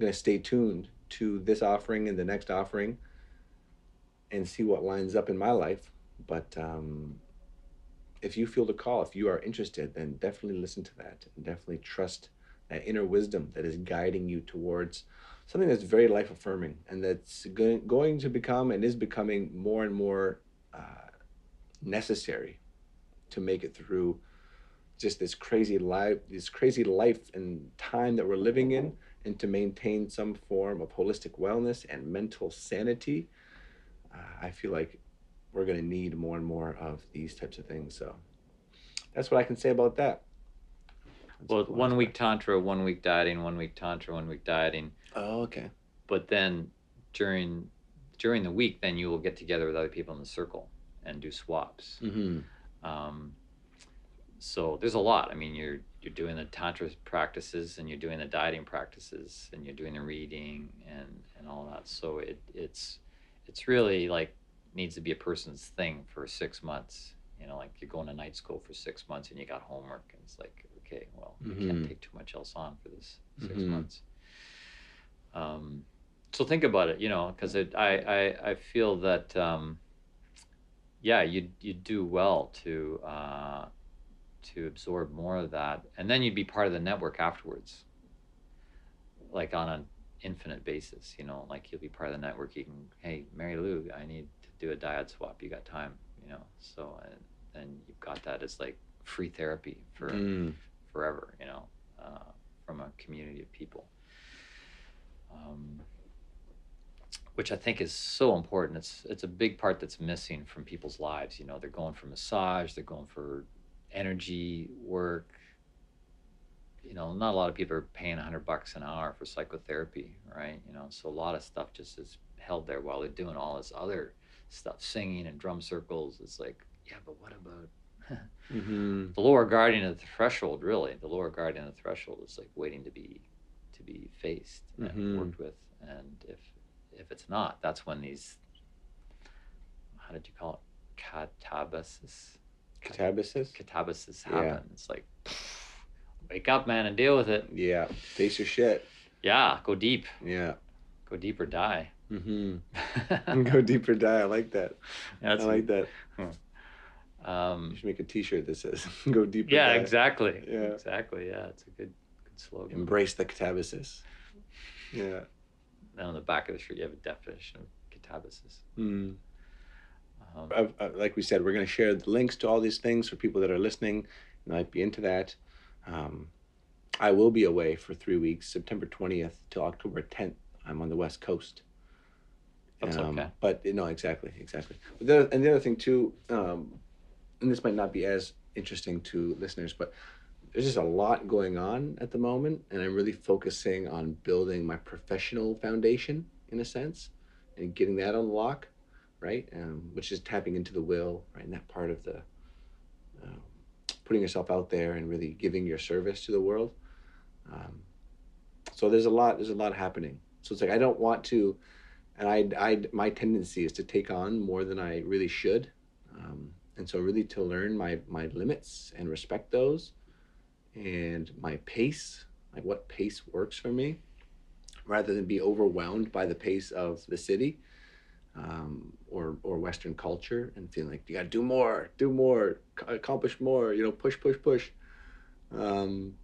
to stay tuned to this offering and the next offering and see what lines up in my life. But um, if you feel the call, if you are interested, then definitely listen to that and definitely trust that inner wisdom that is guiding you towards something that's very life affirming and that's going, to become and is becoming more and more uh, necessary to make it through just this crazy life this crazy life and time that we're living in and to maintain some form of holistic wellness and mental sanity. Uh, i feel like we're going to need more and more of these types of things so that's what i can say about that That's Well, one week tantra, one week dyading, one week tantra, one week dyading. oh okay But then during during the week, then you will get together with other people in the circle and do swaps. mm-hmm. Um, so there's a lot. I mean, you're you're doing the tantra practices and you're doing the dyading practices and you're doing the reading and and all that. So it it's it's really like needs to be a person's thing for six months. You know, like you're going to night school for six months and you got homework and it's like, okay, well, you Mhm. can't take too much else on for this 6 Mhm. months. Um, so think about it, you know, because I, I I feel that um, yeah, you you do well to uh, to absorb more of that, and then you'd be part of the network afterwards, like on an infinite basis. You know, like you'll be part of the network. You can, hey, Mary Lou, I need do a dyad swap. You got time? You know, so and then you've got that as like free therapy for mm. forever. You know, uh, from a community of people. Um, which I think is so important. It's it's a big part that's missing from people's lives. You know, they're going for massage, they're going for energy work. You know, not a lot of people are paying a hundred bucks an hour for psychotherapy, right? You know, so a lot of stuff just is held there while they're doing all this other stuff, singing and drum circles. It's like, yeah, but what about Mm-hmm. the lower guardian of the threshold? Really, the lower guardian of the threshold is like waiting to be to be faced and Mhm. worked with, and if if it's not, that's when these how did you call it catabasis catabasis catabasis Yeah. It's like wake up, man, and deal with it. yeah face your shit Yeah, go deep, yeah go deep or die. Mm-hmm. go deeper die i like that That's i like that um, you should make a t-shirt that says go deeper yeah, die. exactly. Yeah. exactly. Yeah, it's a good good slogan. embrace the catabasis yeah And on the back of the shirt, you have a definition of catabasis. mm. Um, I've, uh, like we said, we're going to share the links to all these things for people that are listening and might be into that. Um, I will be away for three weeks, September 20th till October 10th. I'm on the West Coast. That's okay. But no, exactly, exactly. But the, and the other thing too, um, and this might not be as interesting to listeners, but there's just a lot going on at the moment, and I'm really focusing on building my professional foundation in a sense, and getting that on lock, right? Um, which is tapping into the will, right? And that part of the um, putting yourself out there and really giving your service to the world. Um, so there's a lot. There's a lot happening. So it's like I don't want to and I, I my tendency is to take on more than I really should, um, and so really to learn my my limits and respect those, and my pace, like what pace works for me, rather than be overwhelmed by the pace of the city, um, or or Western culture, and feeling like you got to do more, do more, accomplish more, you know, push, push, push. Um,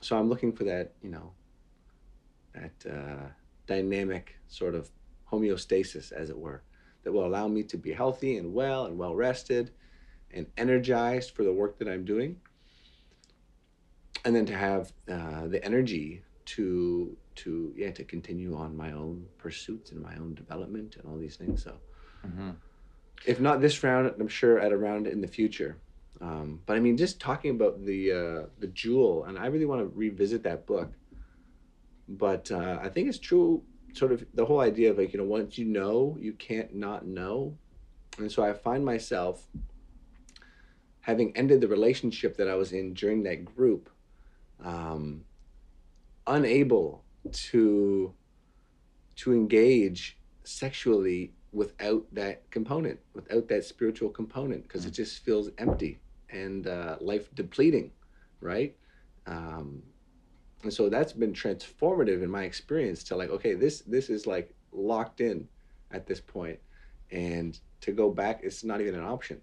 so I'm looking for that, you know, that uh, dynamic sort of homeostasis, as it were, that will allow me to be healthy and well and well rested and energized for the work that I'm doing. And then to have uh, the energy to to yeah to continue on my own pursuits and my own development and all these things. So mhm. if not this round, I'm sure at a round in the future. Um, but I mean, just talking about the uh, the jewel, and I really want to revisit that book. But uh, I think it's true, sort of the whole idea of like you know, once you know, you can't not know, and so I find myself having ended the relationship that I was in during that group, um, unable to to engage sexually without that component, without that spiritual component, because it just feels empty and uh, life depleting, right? Um, and so that's been transformative in my experience to like, okay, this this is like locked in at this point, and to go back, it's not even an option.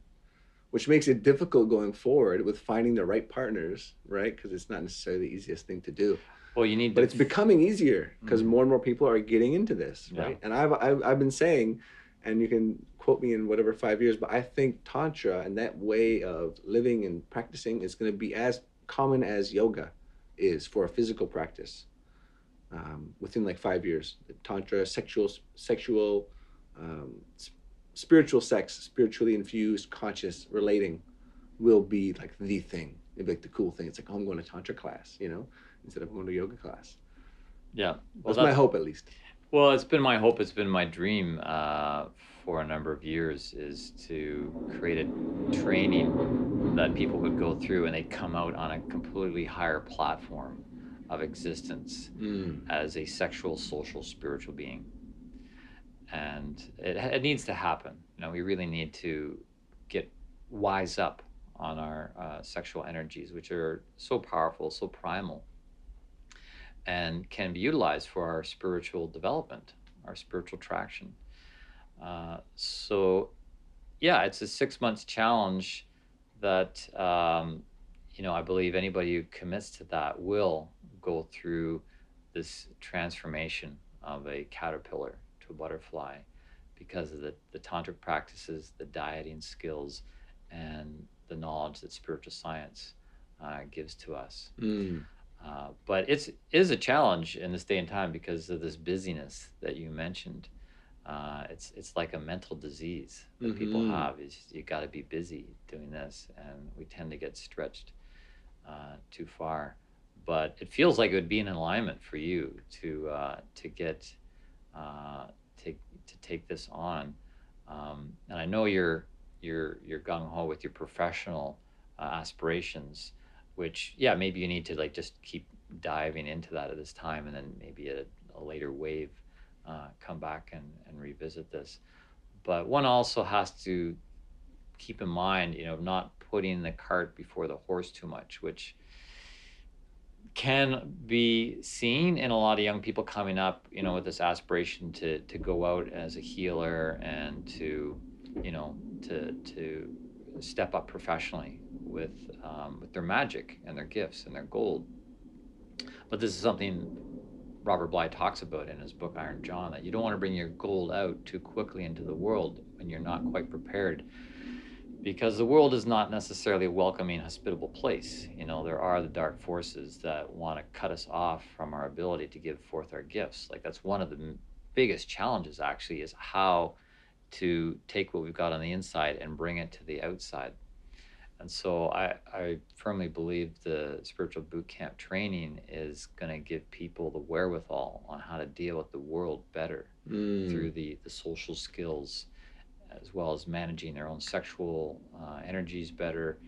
which makes it difficult going forward with finding the right partners, right? Because it's not necessarily the easiest thing to do. Well, you need, But to, it's becoming easier because Mhm. more and more people are getting into this, Yeah. right? And I've, I've I've been saying, and you can quote me in whatever five years, but I think tantra and that way of living and practicing is going to be as common as yoga is for a physical practice. Um, within like five years, tantra, sexual, sexual, um, spiritual sex, spiritually infused, conscious relating, will be like the thing. It'll be like the cool thing. It's like oh, I'm going to tantra class, you know, instead of going to yoga class. yeah. Well, That's my hope, at least. Well, it's been my hope. It's been my dream uh, for a number of years is to create a training that people would go through and they'd come out on a completely higher platform of existence Mm. as a sexual, social, spiritual being. And it, it needs to happen. You know, we really need to get wise up on our uh, sexual energies, which are so powerful, so primal, and can be utilized for our spiritual development, our spiritual traction. Uh, so, yeah, it's a six months challenge that um, you know I believe anybody who commits to that will go through this transformation of a caterpillar to a butterfly because of the, the tantric practices, the dyading skills, and the knowledge that spiritual science uh, gives to us. Mm. Uh, but it's it is a challenge in this day and time because of this busyness that you mentioned. Uh, it's it's like a mental disease that people Mhm. have. Is you got to be busy doing this, and we tend to get stretched uh, too far. But it feels like it would be in alignment for you to uh, to get uh, take to take this on. Um, and I know you're you're you're gung ho with your professional uh, aspirations which yeah maybe you need to like just keep diving into that at this time and then maybe at a, a later wave uh, come back and, and revisit this but one also has to keep in mind you know not putting the cart before the horse too much which can be seen in a lot of young people coming up you know with this aspiration to to go out as a healer and to you know to to step up professionally with um, with their magic and their gifts and their gold. But this is something Robert Bly talks about in his book Iron John that you don't want to bring your gold out too quickly into the world when you're not quite prepared. Because the world is not necessarily a welcoming, hospitable place. You know, there are the dark forces that want to cut us off from our ability to give forth our gifts. Like that's one of the biggest challenges actually is how to take what we've got on the inside and bring it to the outside. And so I, I firmly believe the spiritual boot camp training is going to give people the wherewithal on how to deal with the world better Mm. through the, the social skills as well as managing their own sexual uh, energies better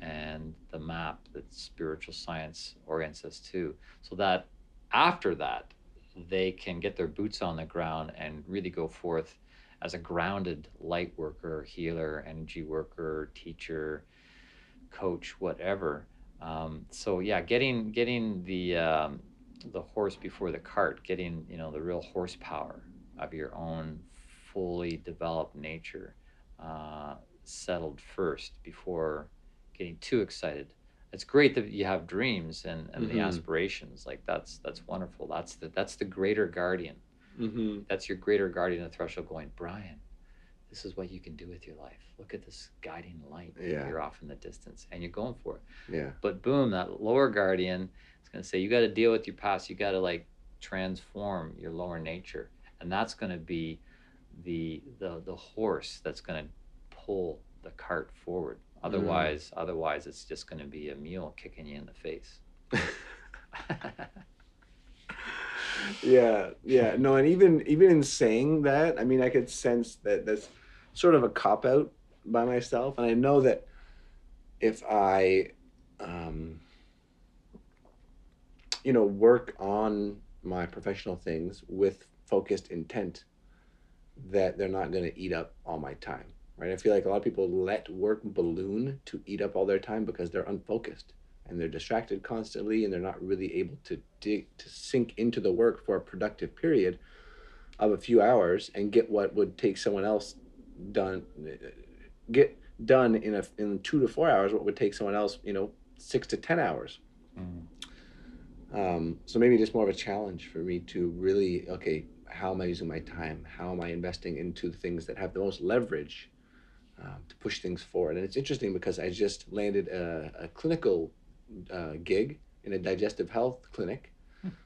and the map that spiritual science orients us to. So that after that, they can get their boots on the ground and really go forth as a grounded light worker, healer, energy worker, teacher, coach, whatever. Um, so yeah, getting getting the um, the horse before the cart, getting you know the real horsepower of your own fully developed nature uh, settled first before getting too excited. It's great that you have dreams and, and the Mhm. aspirations. Like that's that's wonderful. That's the that's the greater guardian Mm-hmm. that's your greater guardian of the threshold going, Brian, this is what you can do with your life. Look at this guiding light. Yeah. You're off in the distance and you're going for it. Yeah. But boom, that lower guardian is going to say, you got to deal with your past. You got to like transform your lower nature. And that's going to be the, the, the horse that's going to pull the cart forward. Mm. Otherwise, otherwise it's just going to be a mule kicking you in the face. yeah yeah no and even even in saying that i mean i could sense that that's sort of a cop out by myself and i know that if i um you know work on my professional things with focused intent that they're not going to eat up all my time right? I feel like a lot of people let work balloon to eat up all their time because they're unfocused and they're distracted constantly and they're not really able to dig to sink into the work for a productive period of a few hours and get what would take someone else done get done in a in two to four hours what would take someone else you know six to ten hours. Mm. um, so maybe just more of a challenge for me to really okay how am i using my time? How am i investing into the things that have the most leverage um, to push things forward? And it's interesting because i just landed a, a clinical uh, gig in a digestive health clinic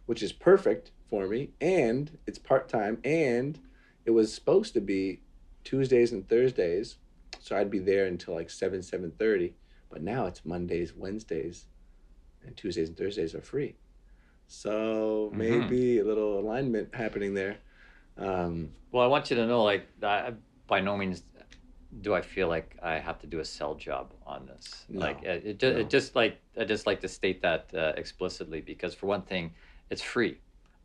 which is perfect for me and it's part-time and it was supposed to be tuesdays and thursdays so i'd be there until like 7 7.30 but now it's mondays wednesdays and tuesdays and thursdays are free so Mhm. maybe a little alignment happening there um, Well, I want you to know, like, I, by no means do I feel like I have to do a sell job on this. No, like, it, it, just, no. it just like I just like to state that uh, explicitly because, for one thing, it's free.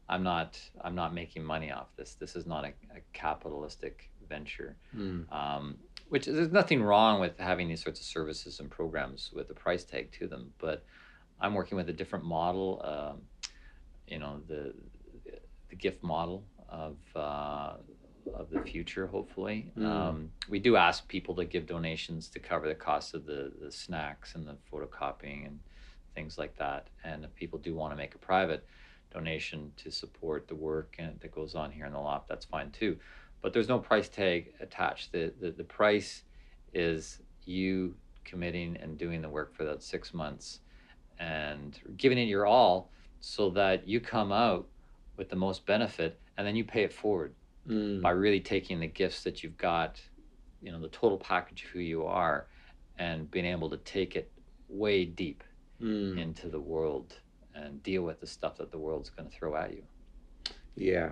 I'm not I'm not making money off this. This is not a, a capitalistic venture. mm, um, which there's nothing wrong with having these sorts of services and programs with a price tag to them but i'm working with a different model um, you know the the gift model of uh, of the future hopefully Mm. um, we do ask people to give donations to cover the cost of the, the snacks and the photocopying and things like that and if people do want to make a private donation to support the work and that goes on here in the loft that's fine too but there's no price tag attached. The, the the price is you committing and doing the work for that six months and giving it your all so that you come out with the most benefit and then you pay it forward mm, by really taking the gifts that you've got, you know, the total package of who you are and being able to take it way deep mm. into the world and deal with the stuff that the world's going to throw at you. Yeah.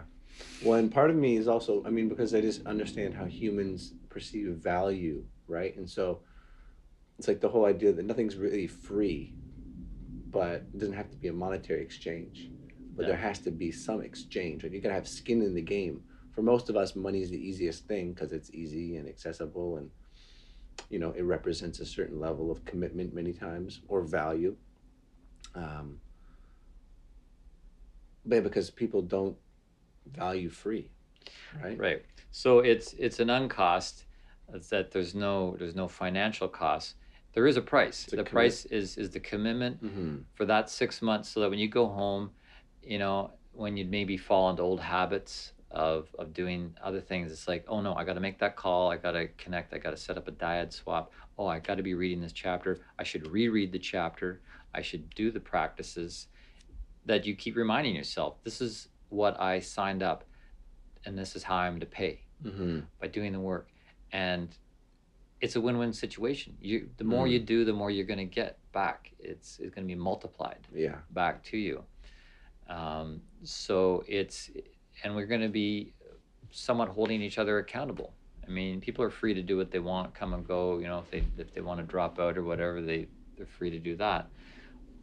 Well, and part of me is also, I mean, because I just understand how humans perceive value, right? And so it's like the whole idea that nothing's really free, but it doesn't have to be a monetary exchange. But there has to be some exchange. Like you gotta have skin in the game. For most of us, money is the easiest thing because it's easy and accessible, and you know it represents a certain level of commitment many times or value. Um, but because people don't value free, right? Right. So it's it's an uncost. It's that there's no there's no financial cost. There is a price. It's the price is is the commitment Mm-hmm. for that six months, so that when you go home, you know, when you maybe fall into old habits of of doing other things, it's like, oh no, I got to make that call. I got to connect. I got to set up a dyad swap. Oh, I got to be reading this chapter. I should reread the chapter. I should do the practices. That you keep reminding yourself, this is what I signed up, and this is how I'm to pay Mm-hmm. by doing the work. And it's a win-win situation. You the more Mm. you do the more you're going to get back. It's it's going to be multiplied Yeah. back to you. Um, so it's and we're going to be somewhat holding each other accountable. I mean people are free to do what they want come and go you know if they if they want to drop out or whatever they they're free to do that.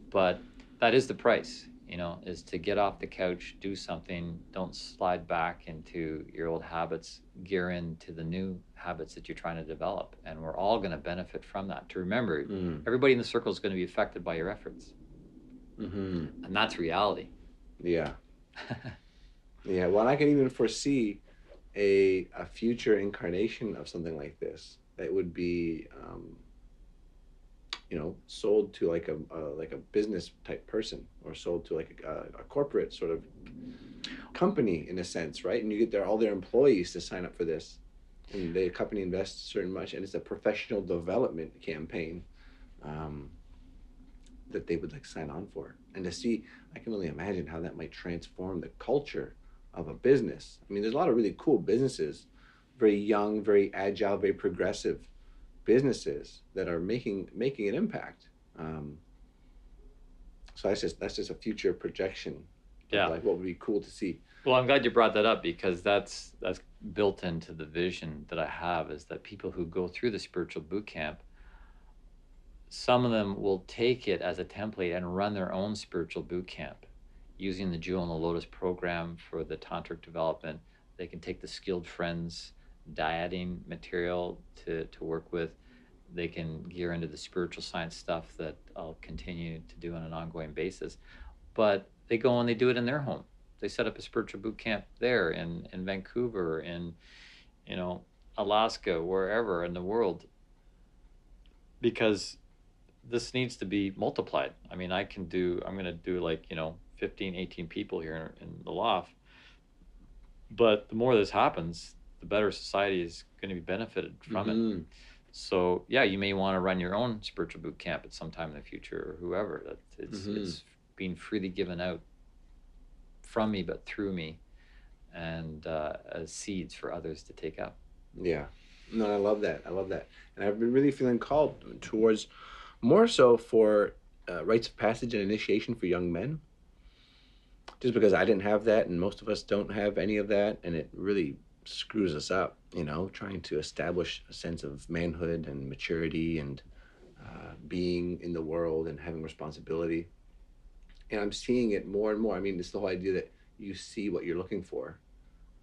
But that is the price you know is to get off the couch do something don't slide back into your old habits gear into the new habits that you're trying to develop and we're all going to benefit from that to remember Mm. everybody in the circle is going to be affected by your efforts Mm-hmm. and that's reality Yeah. Yeah. Well, I can even foresee a a future incarnation of something like this that would be, um, you know, sold to like a, a like a business type person or sold to like a, a corporate sort of company in a sense, right? And you get their all their employees to sign up for this, and the company invests certain much, and it's a professional development campaign. Um, that they would like sign on for and to see i can only imagine how that might transform the culture of a business i mean there's a lot of really cool businesses very young very agile very progressive businesses that are making making an impact um, so that's just that's just a future projection Yeah. like what would be cool to see Well, I'm glad you brought that up because that's that's built into the vision that I have is that people who go through the spiritual boot camp, some of them will take it as a template and run their own spiritual boot camp using the Jewel and the Lotus program for the tantric development. They can take the skilled friends dyading material to, to work with. They can gear into the spiritual science stuff that I'll continue to do on an ongoing basis. But they go and they do it in their home they set up a spiritual boot camp there in, in Vancouver, in you know Alaska, wherever in the world, because this needs to be multiplied. I mean, I can do, I'm going to do like, you know, 15, 18 people here in the loft. But the more this happens, the better society is going to be benefited from Mhm. it. So, yeah, you may want to run your own spiritual boot camp at some time in the future or whoever. That it's, Mhm. it's being freely given out from me, but through me, and uh, as seeds for others to take up. Yeah. No, I love that. I love that. And I've been really feeling called towards more so for uh, rites of passage and initiation for young men. Just because I didn't have that, and most of us don't have any of that, and it really screws us up, you know, trying to establish a sense of manhood and maturity and uh, being in the world and having responsibility. And I'm seeing it more and more. I mean, it's the whole idea that you see what you're looking for.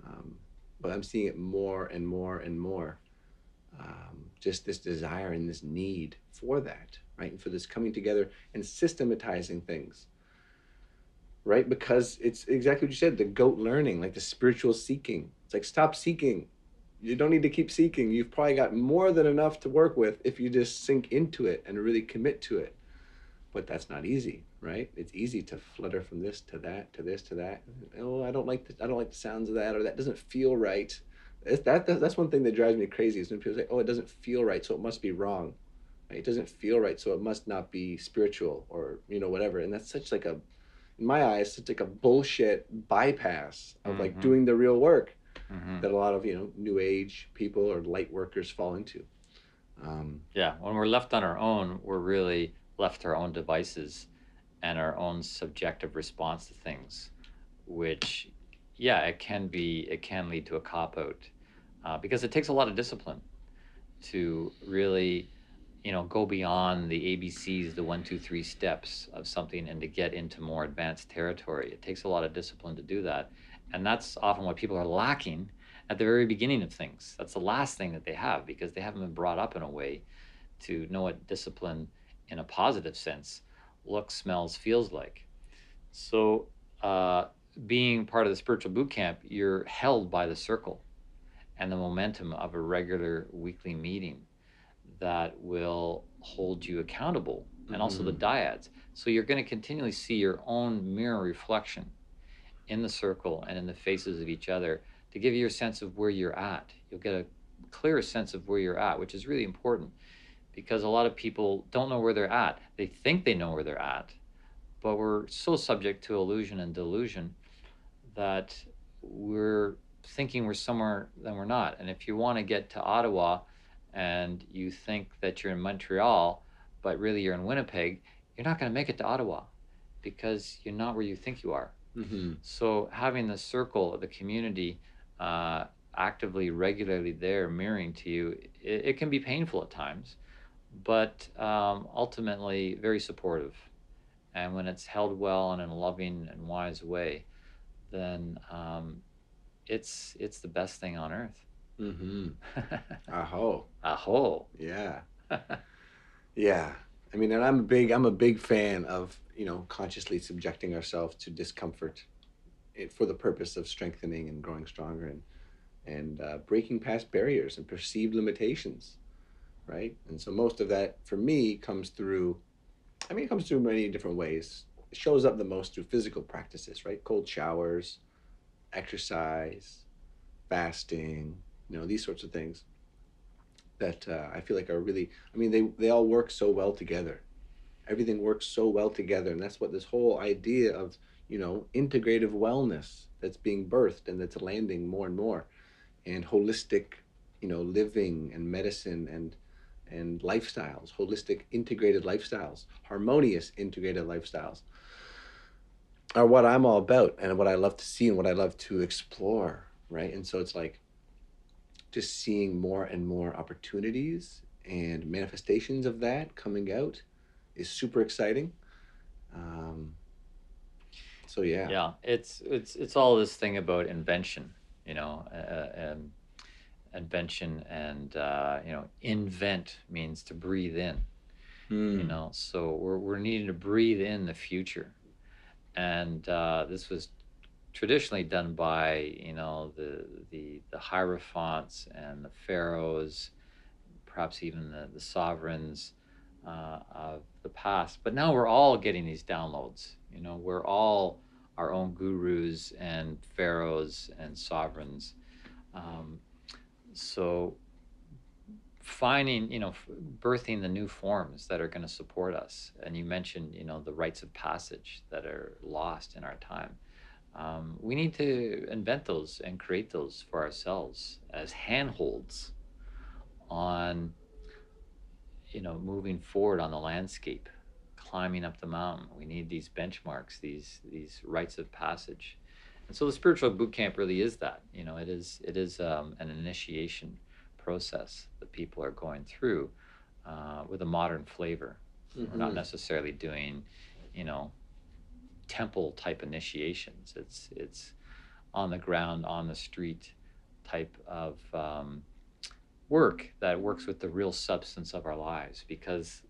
Um, but I'm seeing it more and more and more. Um, just this desire and this need for that, right? And for this coming together and systematizing things, right? Because it's exactly what you said the goat learning, like the spiritual seeking. It's like, stop seeking. You don't need to keep seeking. You've probably got more than enough to work with if you just sink into it and really commit to it. But that's not easy, right? It's easy to flutter from this to that to this to that. Oh, I don't like the, I don't like the sounds of that, or that doesn't feel right. It's, that, that that's one thing that drives me crazy is when people say, "Oh, it doesn't feel right, so it must be wrong." It doesn't feel right, so it must not be spiritual, or you know whatever. And that's such like a, in my eyes, such like a bullshit bypass of like Mhm. doing the real work hmm that a lot of you know new age people or light workers fall into. Um, Yeah, when we're left on our own, we're really left to our own devices and our own subjective response to things, which, yeah, it can be, it can lead to a cop out uh, because it takes a lot of discipline to really, you know, go beyond the ABCs, the one, two, three steps of something and to get into more advanced territory. It takes a lot of discipline to do that. And that's often what people are lacking at the very beginning of things. That's the last thing that they have because they haven't been brought up in a way to know what discipline in a positive sense looks, smells, feels like. So, uh, being part of the spiritual boot camp, you're held by the circle and the momentum of a regular weekly meeting that will hold you accountable and also the Mhm. dyads. So, you're going to continually see your own mirror reflection in the circle and in the faces of each other to give you a sense of where you're at. You'll get a clearer sense of where you're at, which is really important because a lot of people don't know where they're at. They think they know where they're at, but we're so subject to illusion and delusion that we're thinking we're somewhere then we're not. And if you want to get to Ottawa and you think that you're in Montreal, but really you're in Winnipeg, you're not going to make it to Ottawa because you're not where you think you are. Mhm. So having the circle the community uh, actively, regularly there, mirroring to you, it, it can be painful at times, but um, ultimately very supportive. And when it's held well and in a loving and wise way, then um, it's it's the best thing on earth. Mm-hmm. Aho. Aho. Yeah. Yeah. I mean, and I'm a big I'm a big fan of, you know, consciously subjecting ourselves to discomfort for the purpose of strengthening and growing stronger and and uh, breaking past barriers and perceived limitations, right? And so most of that for me comes through I mean, it comes through many different ways. It shows up the most through physical practices, right? Cold showers, exercise, fasting, you know, these sorts of things that uh, I feel like are really, I mean, they, they all work so well together. Everything works so well together. And that's what this whole idea of, you know, integrative wellness that's being birthed and that's landing more and more and holistic, you know, living and medicine and, and lifestyles, holistic integrated lifestyles, harmonious integrated lifestyles are what I'm all about and what I love to see and what I love to explore, right? And so it's like just seeing more and more opportunities and manifestations of that coming out is super exciting. Um, so yeah, Yeah, it's it's it's all this thing about invention, you know, uh, um, invention and uh, you know, invent means to breathe in. Hmm. you know so we're, we're needing to breathe in the future and uh, this was traditionally done by you know the the the hierophants and the pharaohs perhaps even the, the sovereigns uh, of the past. But now we're all getting these downloads. You know, we're all our own gurus and pharaohs and sovereigns. Um, so finding, you know, birthing the new forms that are going to support us. And you mentioned, you know, the rites of passage that are lost in our time. Um, we need to invent those and create those for ourselves as handholds on, you know, moving forward on the landscape, climbing up the mountain. We need these benchmarks, these these rites of passage. And so the spiritual boot camp really is that. You know, it is it is um, an initiation process that people are going through uh, with a modern flavor. Mm-hmm. We're not mm-hmm. necessarily doing, you know, temple type initiations. It's it's on the ground, on the street type of um, work that works with the real substance of our lives because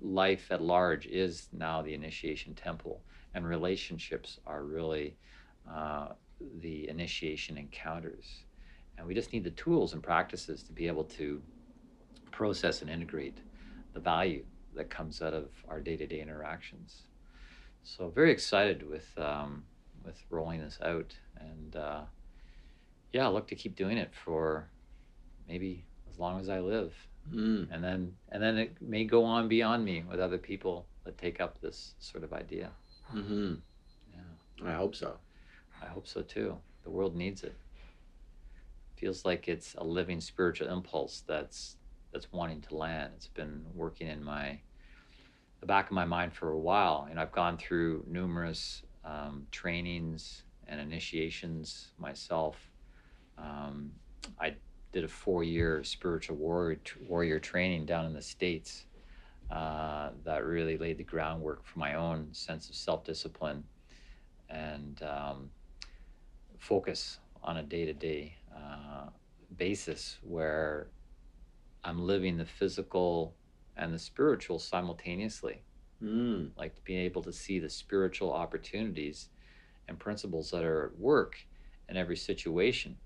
life at large is now the initiation temple and relationships are really uh, the initiation encounters and we just need the tools and practices to be able to process and integrate the value that comes out of our day-to-day interactions. So very excited with um, with rolling this out, and uh, yeah, look to keep doing it for maybe as long as I live, mm. and then and then it may go on beyond me with other people that take up this sort of idea. Mm-hmm. Yeah, I hope so. I hope so too. The world needs it feels like it's a living spiritual impulse that's that's wanting to land. It's been working in my the back of my mind for a while, and I've gone through numerous um, trainings and initiations myself. Um, I did a four-year spiritual warrior warrior training down in the states uh, that really laid the groundwork for my own sense of self-discipline and um, focus on a day-to-day uh, basis where I'm living the physical and the spiritual simultaneously. Mm. Like being able to see the spiritual opportunities and principles that are at work in every situation.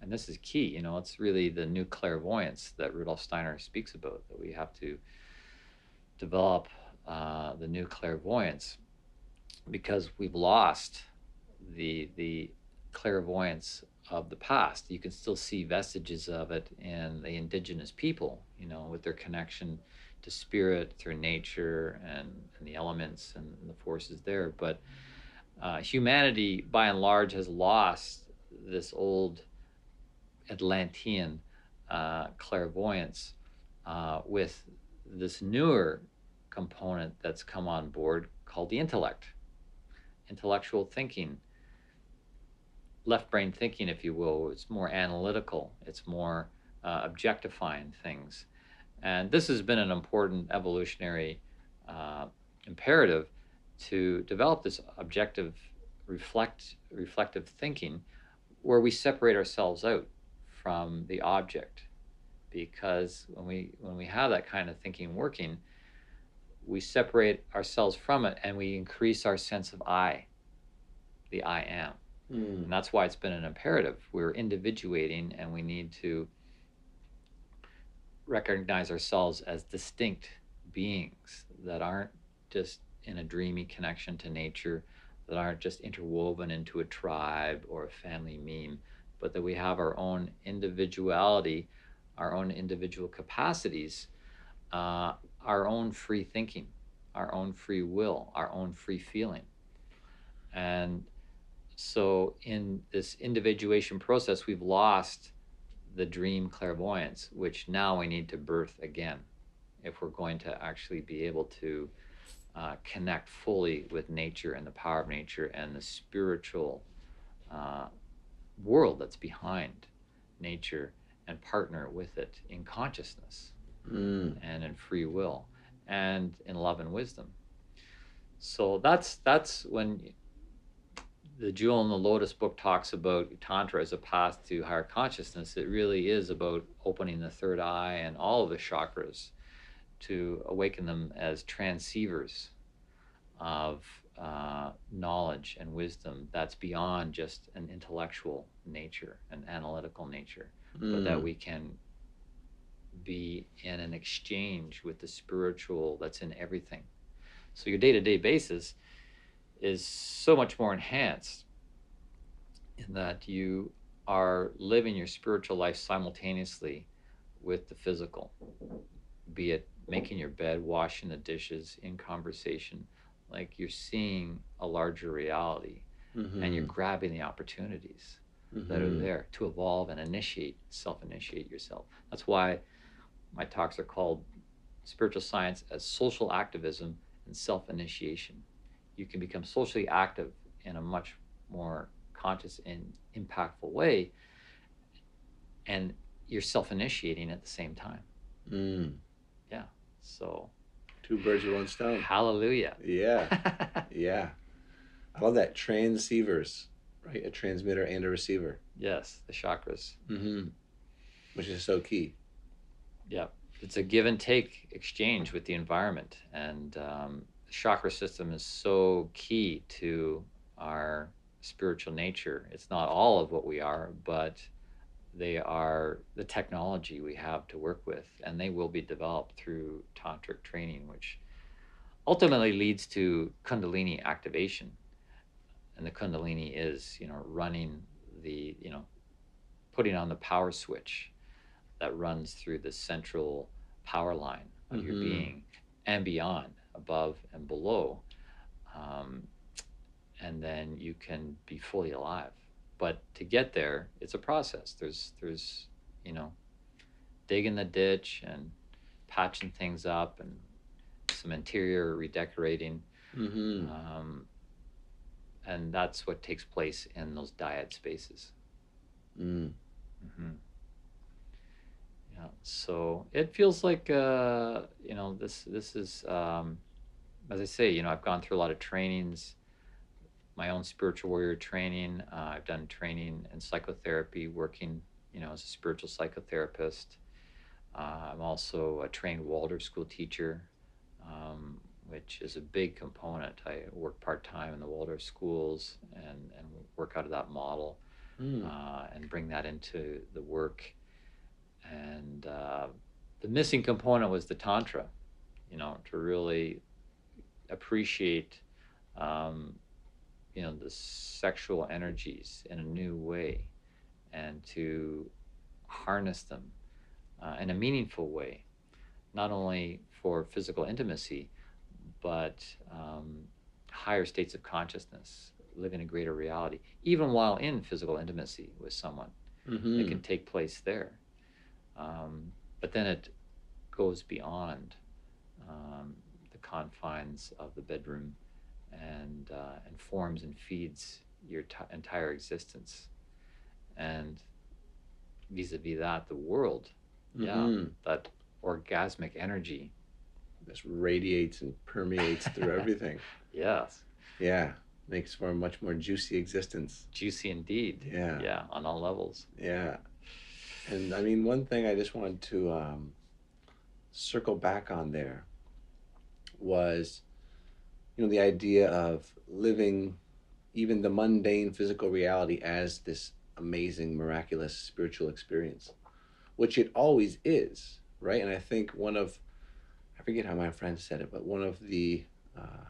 And this is key, you know, it's really the new clairvoyance that Rudolf Steiner speaks about, that we have to develop uh, the new clairvoyance because we've lost the the clairvoyance of the past. You can still see vestiges of it in the indigenous people, you know, with their connection to spirit through nature and, and the elements and, the forces there. But uh, humanity, by and large, has lost this old Atlantean uh, clairvoyance uh, with this newer component that's come on board called the intellect, intellectual thinking left brain thinking, if you will. It's more analytical, it's more uh, objectifying things. And this has been an important evolutionary uh, imperative to develop this objective, reflect, reflective thinking where we separate ourselves out from the object. Because when we, when we have that kind of thinking working, we separate ourselves from it and we increase our sense of I, the I am. Mm. And that's why it's been an imperative. We're individuating and we need to recognize ourselves as distinct beings that aren't just in a dreamy connection to nature, that aren't just interwoven into a tribe or a family meme, but that we have our own individuality, our own individual capacities, uh, our own free thinking, our own free will, our own free feeling. And so in this individuation process, we've lost the dream clairvoyance, which now we need to birth again if we're going to actually be able to uh, connect fully with nature and the power of nature and the spiritual uh, world that's behind nature and partner with it in consciousness mm. and in free will and in love and wisdom. So that's that's when the Jewel in the Lotus book talks about Tantra as a path to higher consciousness. It really is about opening the third eye and all of the chakras to awaken them as transceivers of uh, knowledge and wisdom that's beyond just an intellectual nature, an analytical nature, mm. but that mm. we can be in an exchange with the spiritual that's in everything. So your day to day basis is so much more enhanced in that you are living your spiritual life simultaneously with the physical, be it making your bed, washing the dishes, in conversation. Like you're seeing a larger reality Mm-hmm. and you're grabbing the opportunities that are there to evolve and initiate, self initiate yourself. That's why my talks are called Spiritual Science as Social Activism and Self Initiation. You can become socially active in a much more conscious and impactful way, and you're self initiating at the same time. Mm. So, Two birds with one stone. hallelujah. Yeah, yeah. I love that transceivers, right? A transmitter and a receiver. yes, the chakras. Mm-hmm. Which is so key. Yeah, it's a give and take exchange with the environment, and um, the chakra system is so key to our spiritual nature. It's not all of what we are, but they are the technology we have to work with, and they will be developed through tantric training, which ultimately leads to kundalini activation. And the kundalini is, you know, running the, you know, putting on the power switch that runs through the central power line of your Mhm. being and beyond, above and below. Um, and then you can be fully alive. But to get there, it's a process. There's, there's, you know, digging the ditch and patching things up and some interior redecorating. Mm-hmm. Um, and that's what takes place in those dyad spaces. Mm. hmm Yeah. So it feels like uh, you know this this is um, as I say, you know, I've gone through a lot of trainings, my own spiritual warrior training. Uh, I've done training in psychotherapy, working you know as a spiritual psychotherapist. Uh, I'm also a trained Waldorf school teacher, um, which is a big component. I work part time in the Waldorf schools and and work out of that model Mm. uh, and bring that into the work. And uh, the missing component was the tantra, you know, to really appreciate, um, you know, the sexual energies in a new way, and to harness them uh, in a meaningful way, not only for physical intimacy, but um, higher states of consciousness, living a greater reality, even while in physical intimacy with someone. Mm-hmm. It can take place there. Um, but then it goes beyond um, the confines of the bedroom and uh, informs and feeds your t- entire existence. And vis-a-vis that, the world, yeah, Mhm. that orgasmic energy. This radiates and permeates through everything. Yes, Yeah. Makes for a much more juicy existence. juicy indeed. Yeah. Yeah, on all levels. Yeah. And I mean, one thing I just wanted to um, circle back on there was, you know, the idea of living even the mundane physical reality as this amazing, miraculous spiritual experience, which it always is, right? And I think one of, I forget how my friend said it, but one of the uh,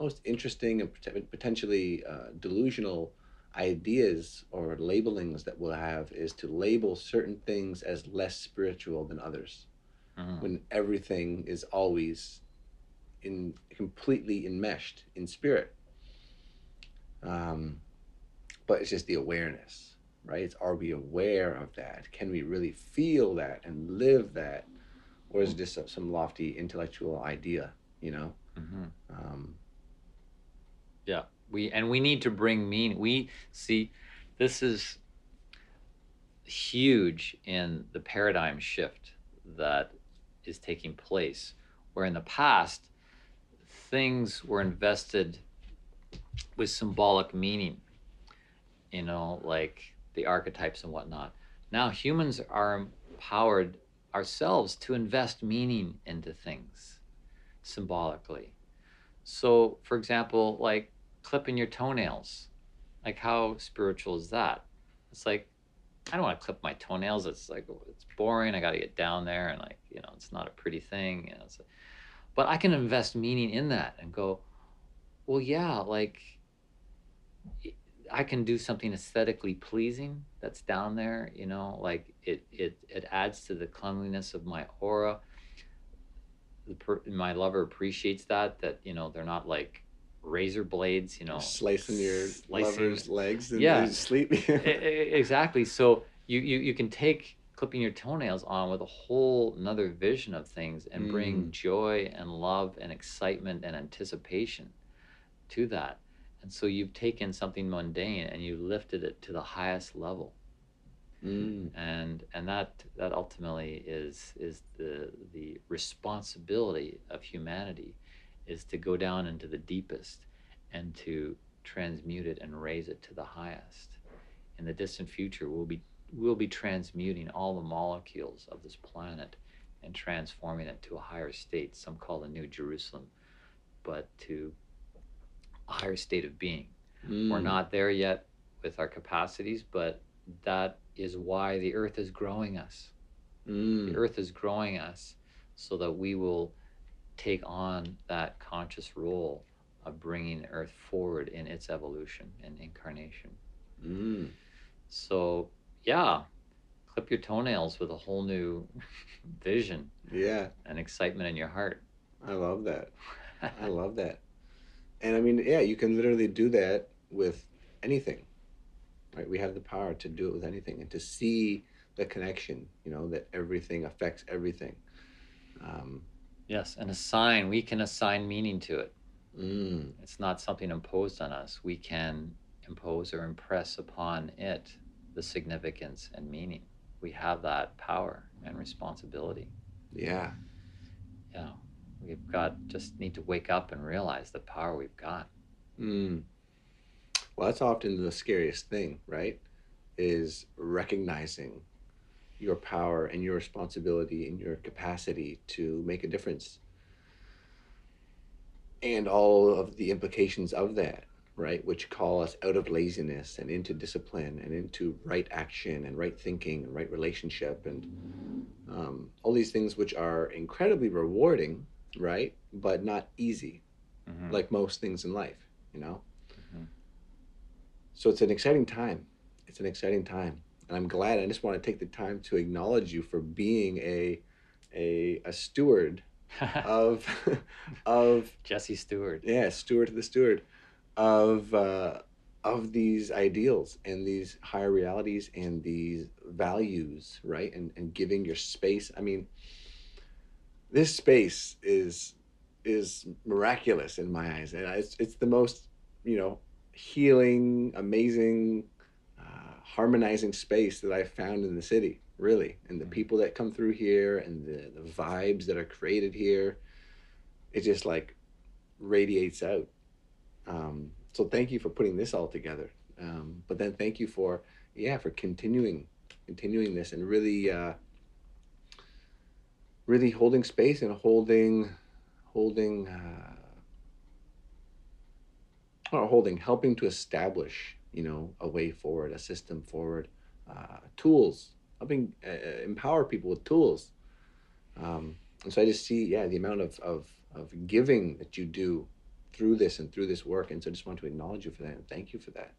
most interesting and potentially uh, delusional ideas or labelings that we'll have is to label certain things as less spiritual than others Mhm. when everything is always in completely enmeshed in spirit. Um, but it's just the awareness right? It's are we aware of that? Can we really feel that and live that? Or is it just some- lofty intellectual idea you know? Mhm. um, yeah, we and we need to bring meaning. We see this is huge in the paradigm shift that is taking place where in the past things were invested with symbolic meaning you know like the archetypes and whatnot now humans are empowered ourselves to invest meaning into things symbolically so for example like clipping your toenails like how spiritual is that it's like I don't want to clip my toenails. It's like it's boring. I got to get down there and like you know it's not a pretty thing. You know, it's, but I can invest meaning in that and go, well, yeah, like I can do something aesthetically pleasing that's down there. You know, like it it it adds to the cleanliness of my aura. The per, my lover appreciates that that you know they're not like razor blades, you know, slicing your slicing, lover's legs and yeah, sleep. exactly. So you, you you can take clipping your toenails on with a whole another vision of things and mm. bring joy and love and excitement and anticipation to that. And so you've taken something mundane and you lifted it to the highest level. Mm. And and that that ultimately is is the the responsibility of humanity is to go down into the deepest and to transmute it and raise it to the highest. In the distant future, we'll be we'll be transmuting all the molecules of this planet and transforming it to a higher state. Some call the New Jerusalem, but to a higher state of being. Mm. We're not there yet with our capacities, but that is why the earth is growing us. Mm. The earth is growing us so that we will take on that conscious role of bringing Earth forward in its evolution and incarnation. Mm. So, yeah, clip your toenails with a whole new vision. Yeah. And excitement in your heart. I love that. I love that. And I mean, yeah, you can literally do that with anything. Right? We have the power to do it with anything and to see the connection, you know, that everything affects everything. Um, Yes, and assign, we can assign meaning to it. Mm. It's not something imposed on us. We can impose or impress upon it the significance and meaning. We have that power and responsibility. Yeah. Yeah. We've got, just need to wake up and realize the power we've got. Mm. Well, that's often the scariest thing, right? Is recognizing your power and your responsibility and your capacity to make a difference and all of the implications of that right which call us out of laziness and into discipline and into right action and right thinking and right relationship and um, all these things which are incredibly rewarding right but not easy mm-hmm. like most things in life you know mm-hmm. so it's an exciting time it's an exciting time and I'm glad. I just want to take the time to acknowledge you for being a a, a steward of of Jesse Stewart. Yeah, steward to the steward of uh, of these ideals and these higher realities and these values, right? And and giving your space. I mean, this space is is miraculous in my eyes, and it's it's the most you know healing, amazing harmonizing space that I've found in the city, really. And the mm. people that come through here and the, the vibes that are created here, it just like radiates out. Um, so thank you for putting this all together. Um, but then thank you for, yeah, for continuing, continuing this and really, uh, really holding space and holding, holding, uh, or holding, helping to establish you know, a way forward, a system forward, uh, tools, helping uh, uh, empower people with tools. Um, and so I just see, yeah, the amount of, of, of giving that you do through this and through this work. And so I just want to acknowledge you for that and thank you for that.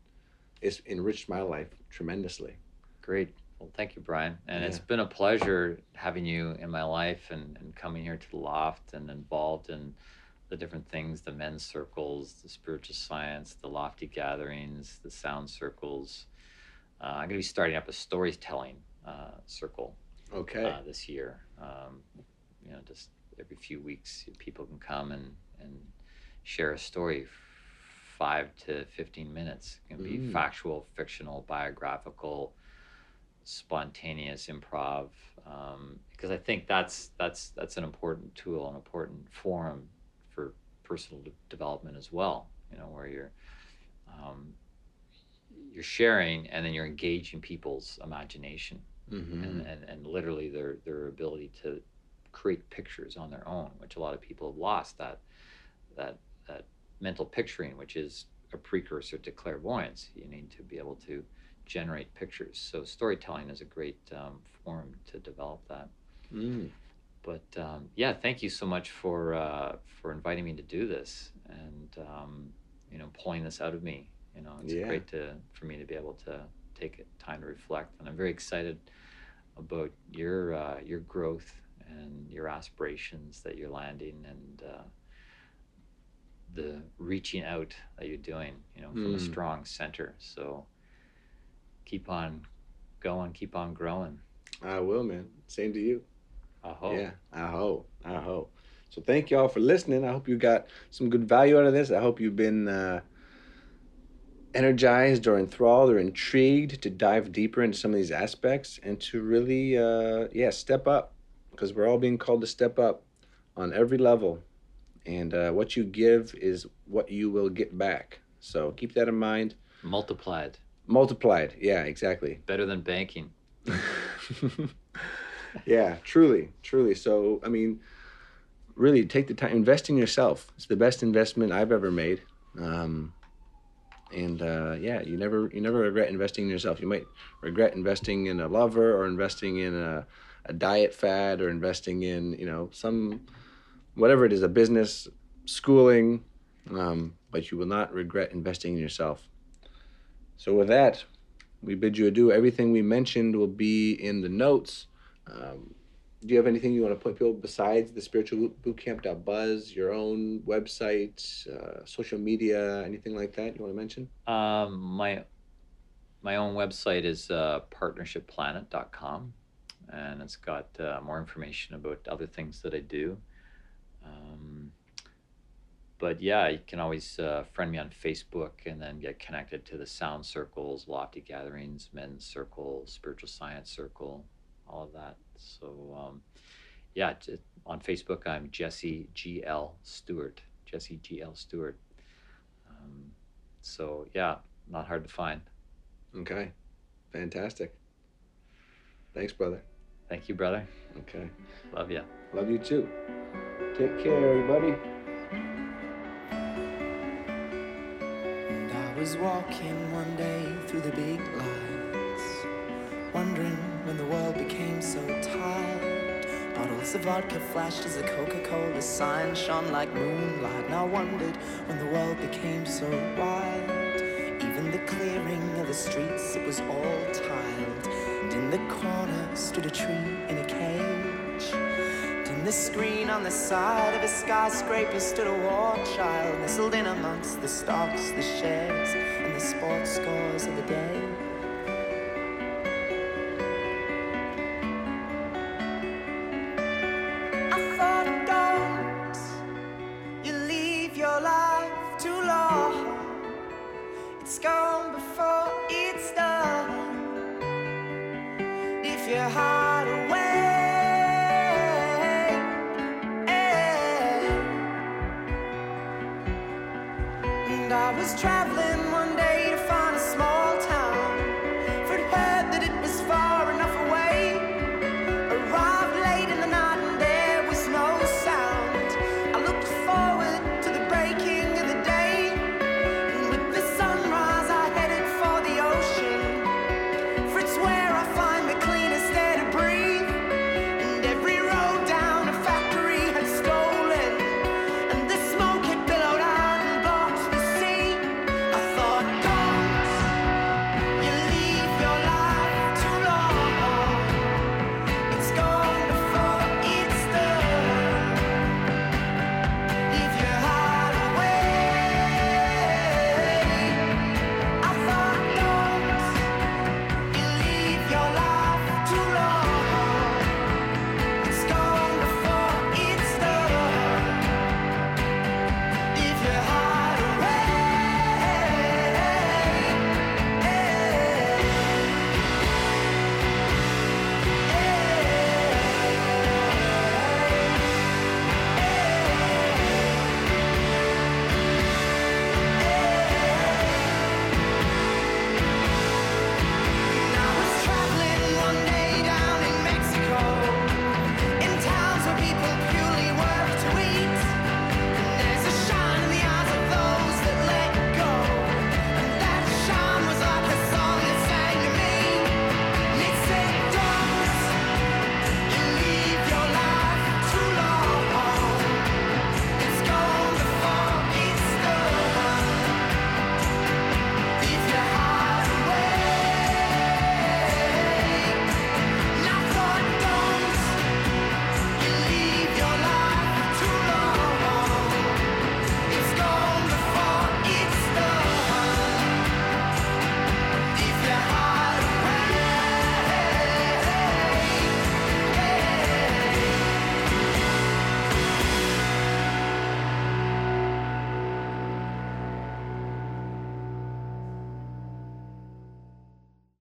It's enriched my life tremendously. Great. Well, thank you, Brian. And yeah. it's been a pleasure having you in my life and, and coming here to the loft and involved in the different things the men's circles, the spiritual science, the lofty gatherings, the sound circles. Uh, I'm going to be starting up a storytelling uh, circle okay. Uh, this year. Um, you know, just every few weeks, people can come and, and share a story, five to 15 minutes. It can be mm. factual, fictional, biographical, spontaneous improv. Um, because I think that's that's that's an important tool, an important forum for personal development as well. You know, where you're um, you're sharing and then you're engaging people's imagination mm-hmm. and, and, and literally their their ability to create pictures on their own, which a lot of people have lost that that that mental picturing, which is a precursor to clairvoyance. You need to be able to generate pictures. So storytelling is a great um, form to develop that. Mm. But um, yeah, thank you so much for uh, for inviting me to do this and um, you know pulling this out of me. You know, it's Yeah. great to for me to be able to take time to reflect, and I'm very excited about your uh, your growth and your aspirations that you're landing and uh, the reaching out that you're doing. You know, from a Mm. strong center. So keep on going, keep on growing. I will, man. Same to you. Aho. Yeah, I hope. I hope. So thank y'all for listening. I hope you got some good value out of this. I hope you've been uh, energized or enthralled or intrigued to dive deeper into some of these aspects and to really, uh, yeah, step up because we're all being called to step up on every level. And uh, what you give is what you will get back. So keep that in mind. Multiplied. Multiplied. Yeah, exactly. Better than banking. yeah, truly, truly. So, I mean, really take the time, invest in yourself. It's the best investment I've ever made. Um, and uh, yeah, you never you never regret investing in yourself. You might regret investing in a lover or investing in a, a diet fad or investing in you know some whatever it is, a business, schooling, um, but you will not regret investing in yourself. So with that, we bid you adieu. Everything we mentioned will be in the notes. Um, do you have anything you want to put people besides the spiritual bootcamp.buzz, your own website, uh, social media, anything like that you want to mention? Um, my my own website is uh, partnershipplanet.com, and it's got uh, more information about other things that I do. But yeah, you can always uh, friend me on Facebook and then get connected to the Sound Circles, Lofty Gatherings, Men's Circle, Spiritual Science Circle, all of that. So um, yeah, j- on Facebook I'm Jesse G L Stewart, Jesse G L Stewart. Um, so yeah, not hard to find. Okay, fantastic. Thanks, brother. Thank you, brother. Okay, Love you. love you too. Take care, everybody. Was walking one day through the big lights, wondering when the world became so tired. Bottles of vodka flashed as a Coca Cola sign shone like moonlight. And I wondered when the world became so wide. Even the clearing of the streets, it was all tiled. And in the corner stood a tree in a cage. In the screen on the side of a skyscraper stood a war child nestled in amongst the stocks, the shares, and the sports scores of the day. I thought, don't you leave your life too long? It's gone before it's done. If your heart